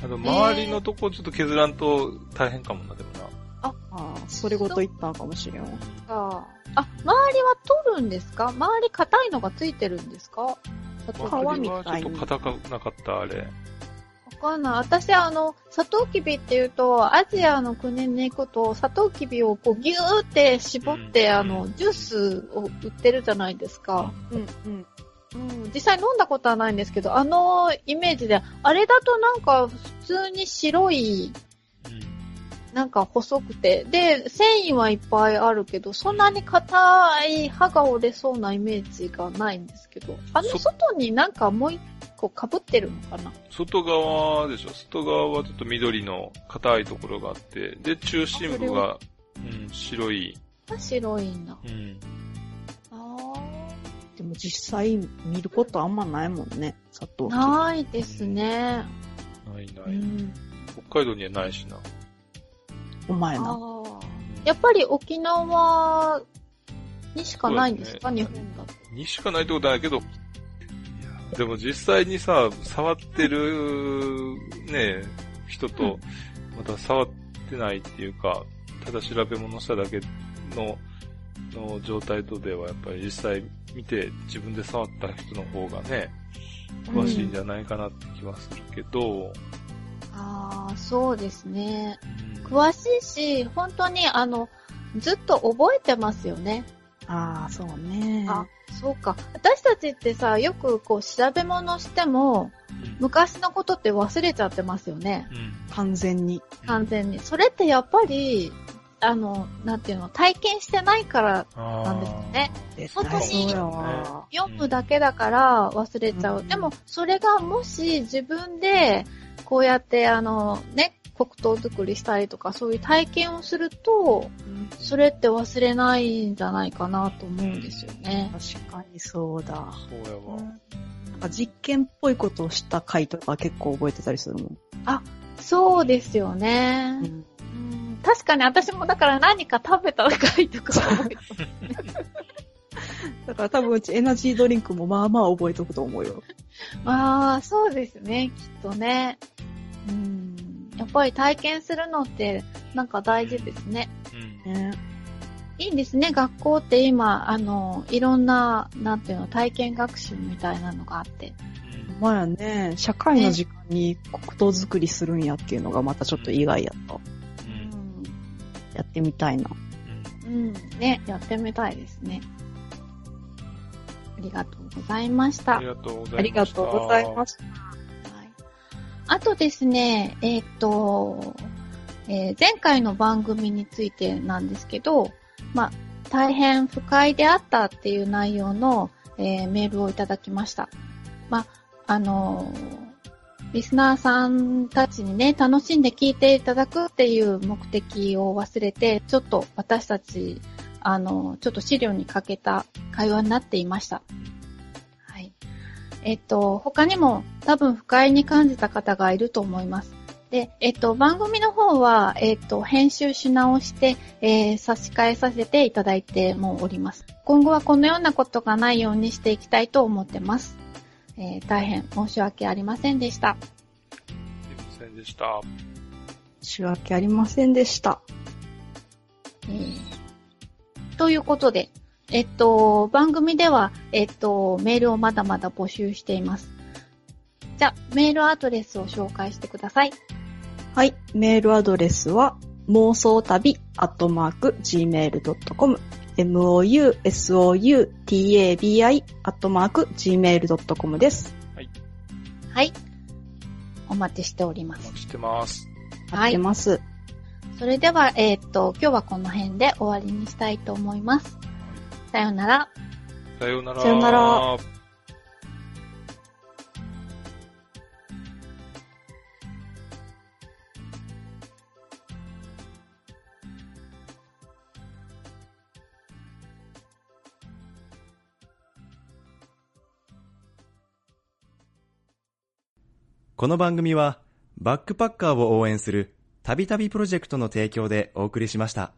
ー。あの、周りのとこちょっと削らんと大変かもな、でもな。ああ、それごと言ったんかもしれん。あ、周りは取るんですか？周り硬いのがついてるんですか？皮みはちょっと硬くなかった、あれ。わかんない。私、あの、サトウキビっていうと、アジアの国に行くと、サトウキビをこうギューって絞って、うんあの、ジュースを売ってるじゃないですか。うん、うん。うん、実際飲んだことはないんですけど、あのイメージで、あれだとなんか普通に白い、なんか細くて、で、繊維はいっぱいあるけど、そんなに硬い歯が折れそうなイメージがないんですけど、あのそ外になんかもう一個被ってるのかな？外側でしょ外側はちょっと緑の硬いところがあって、で、中心部が、うん、白い。白いんだ。うん。あでも実際見ることあんまないもんね、サトウーキビ。ないですね。ないなうい。ん。北海道にはないしな。お前な。やっぱり沖縄にしかないんですか、ね。日本だと。にしかないってことはないけど、でも実際にさ、触ってる、ね、人と、また触ってないっていうか、ただ調べ物しただけの、の状態とでは、やっぱり実際見て自分で触った人の方がね、詳しいんじゃないかなって気はするけど、ああ、そうですね。うん詳しいし、本当にあの、ずっと覚えてますよね。ああ、そうね。あ、そうか。私たちってさ、よくこう調べ物しても、昔のことって忘れちゃってますよね。うん完全に。完全に。それってやっぱり、あの、なんていうの、体験してないからなんですよね。絶本当に。読むだけだから忘れちゃう。うんでも、それがもし自分で、こうやってあの、ね、黒糖作りしたりとか、そういう体験をすると、それって忘れないんじゃないかなと思うんですよね。確かにそうだ。そうやわ。なんか実験っぽいことをした回とか結構覚えてたりするもん。そうですよね。うん確かに私もだから何か食べた回とか覚えて [LAUGHS] だから多分うちエナジードリンクもまあまあ覚えとくと思うよ。ああ、そうですね、きっとね。うん。やっぱり体験するのって、なんか大事ですね。うんね。いいんですね、学校って今、あの、いろんな、なんていうの、体験学習みたいなのがあって。まあやね、社会の時間に黒糖作りするんやっていうのがまたちょっと意外やった。うんやってみたいな。うんうん。ね、やってみたいですね。ありがとうございました。ありがとうございました。ありがとうございます。はいあとですね、えーっと、えー前回の番組についてなんですけど、まあ、大変不快であったっていう内容の、えーメールをいただきました。まあ、あのーリスナーさんたちにね、楽しんで聞いていただくっていう目的を忘れて、ちょっと私たち、あのーちょっと資料に欠けた会話になっていました。はい。えっと、他にも多分不快に感じた方がいると思います。で、えっと、番組の方は、えっと、編集し直して、えー差し替えさせていただいてもおります。今後はこのようなことがないようにしていきたいと思ってます。えー大変申し訳ありませんでした。すいませんでした。仕訳ありませんでした。えーということで、えっと、番組では、えっと、メールをまだまだ募集しています。じゃあ、メールアドレスを紹介してください。はい。メールアドレスは、妄想旅アットマーク gmail.com mousoutabi アットマーク gmail.com です。はい。お待ちしております。お待ちしてます。はい待ってます。それでは、えっと、今日はこの辺で終わりにしたいと思います。さようなら。さようなら。さようなら。この番組は、バックパッカーを応援する、たびたびプロジェクトの提供でお送りしました。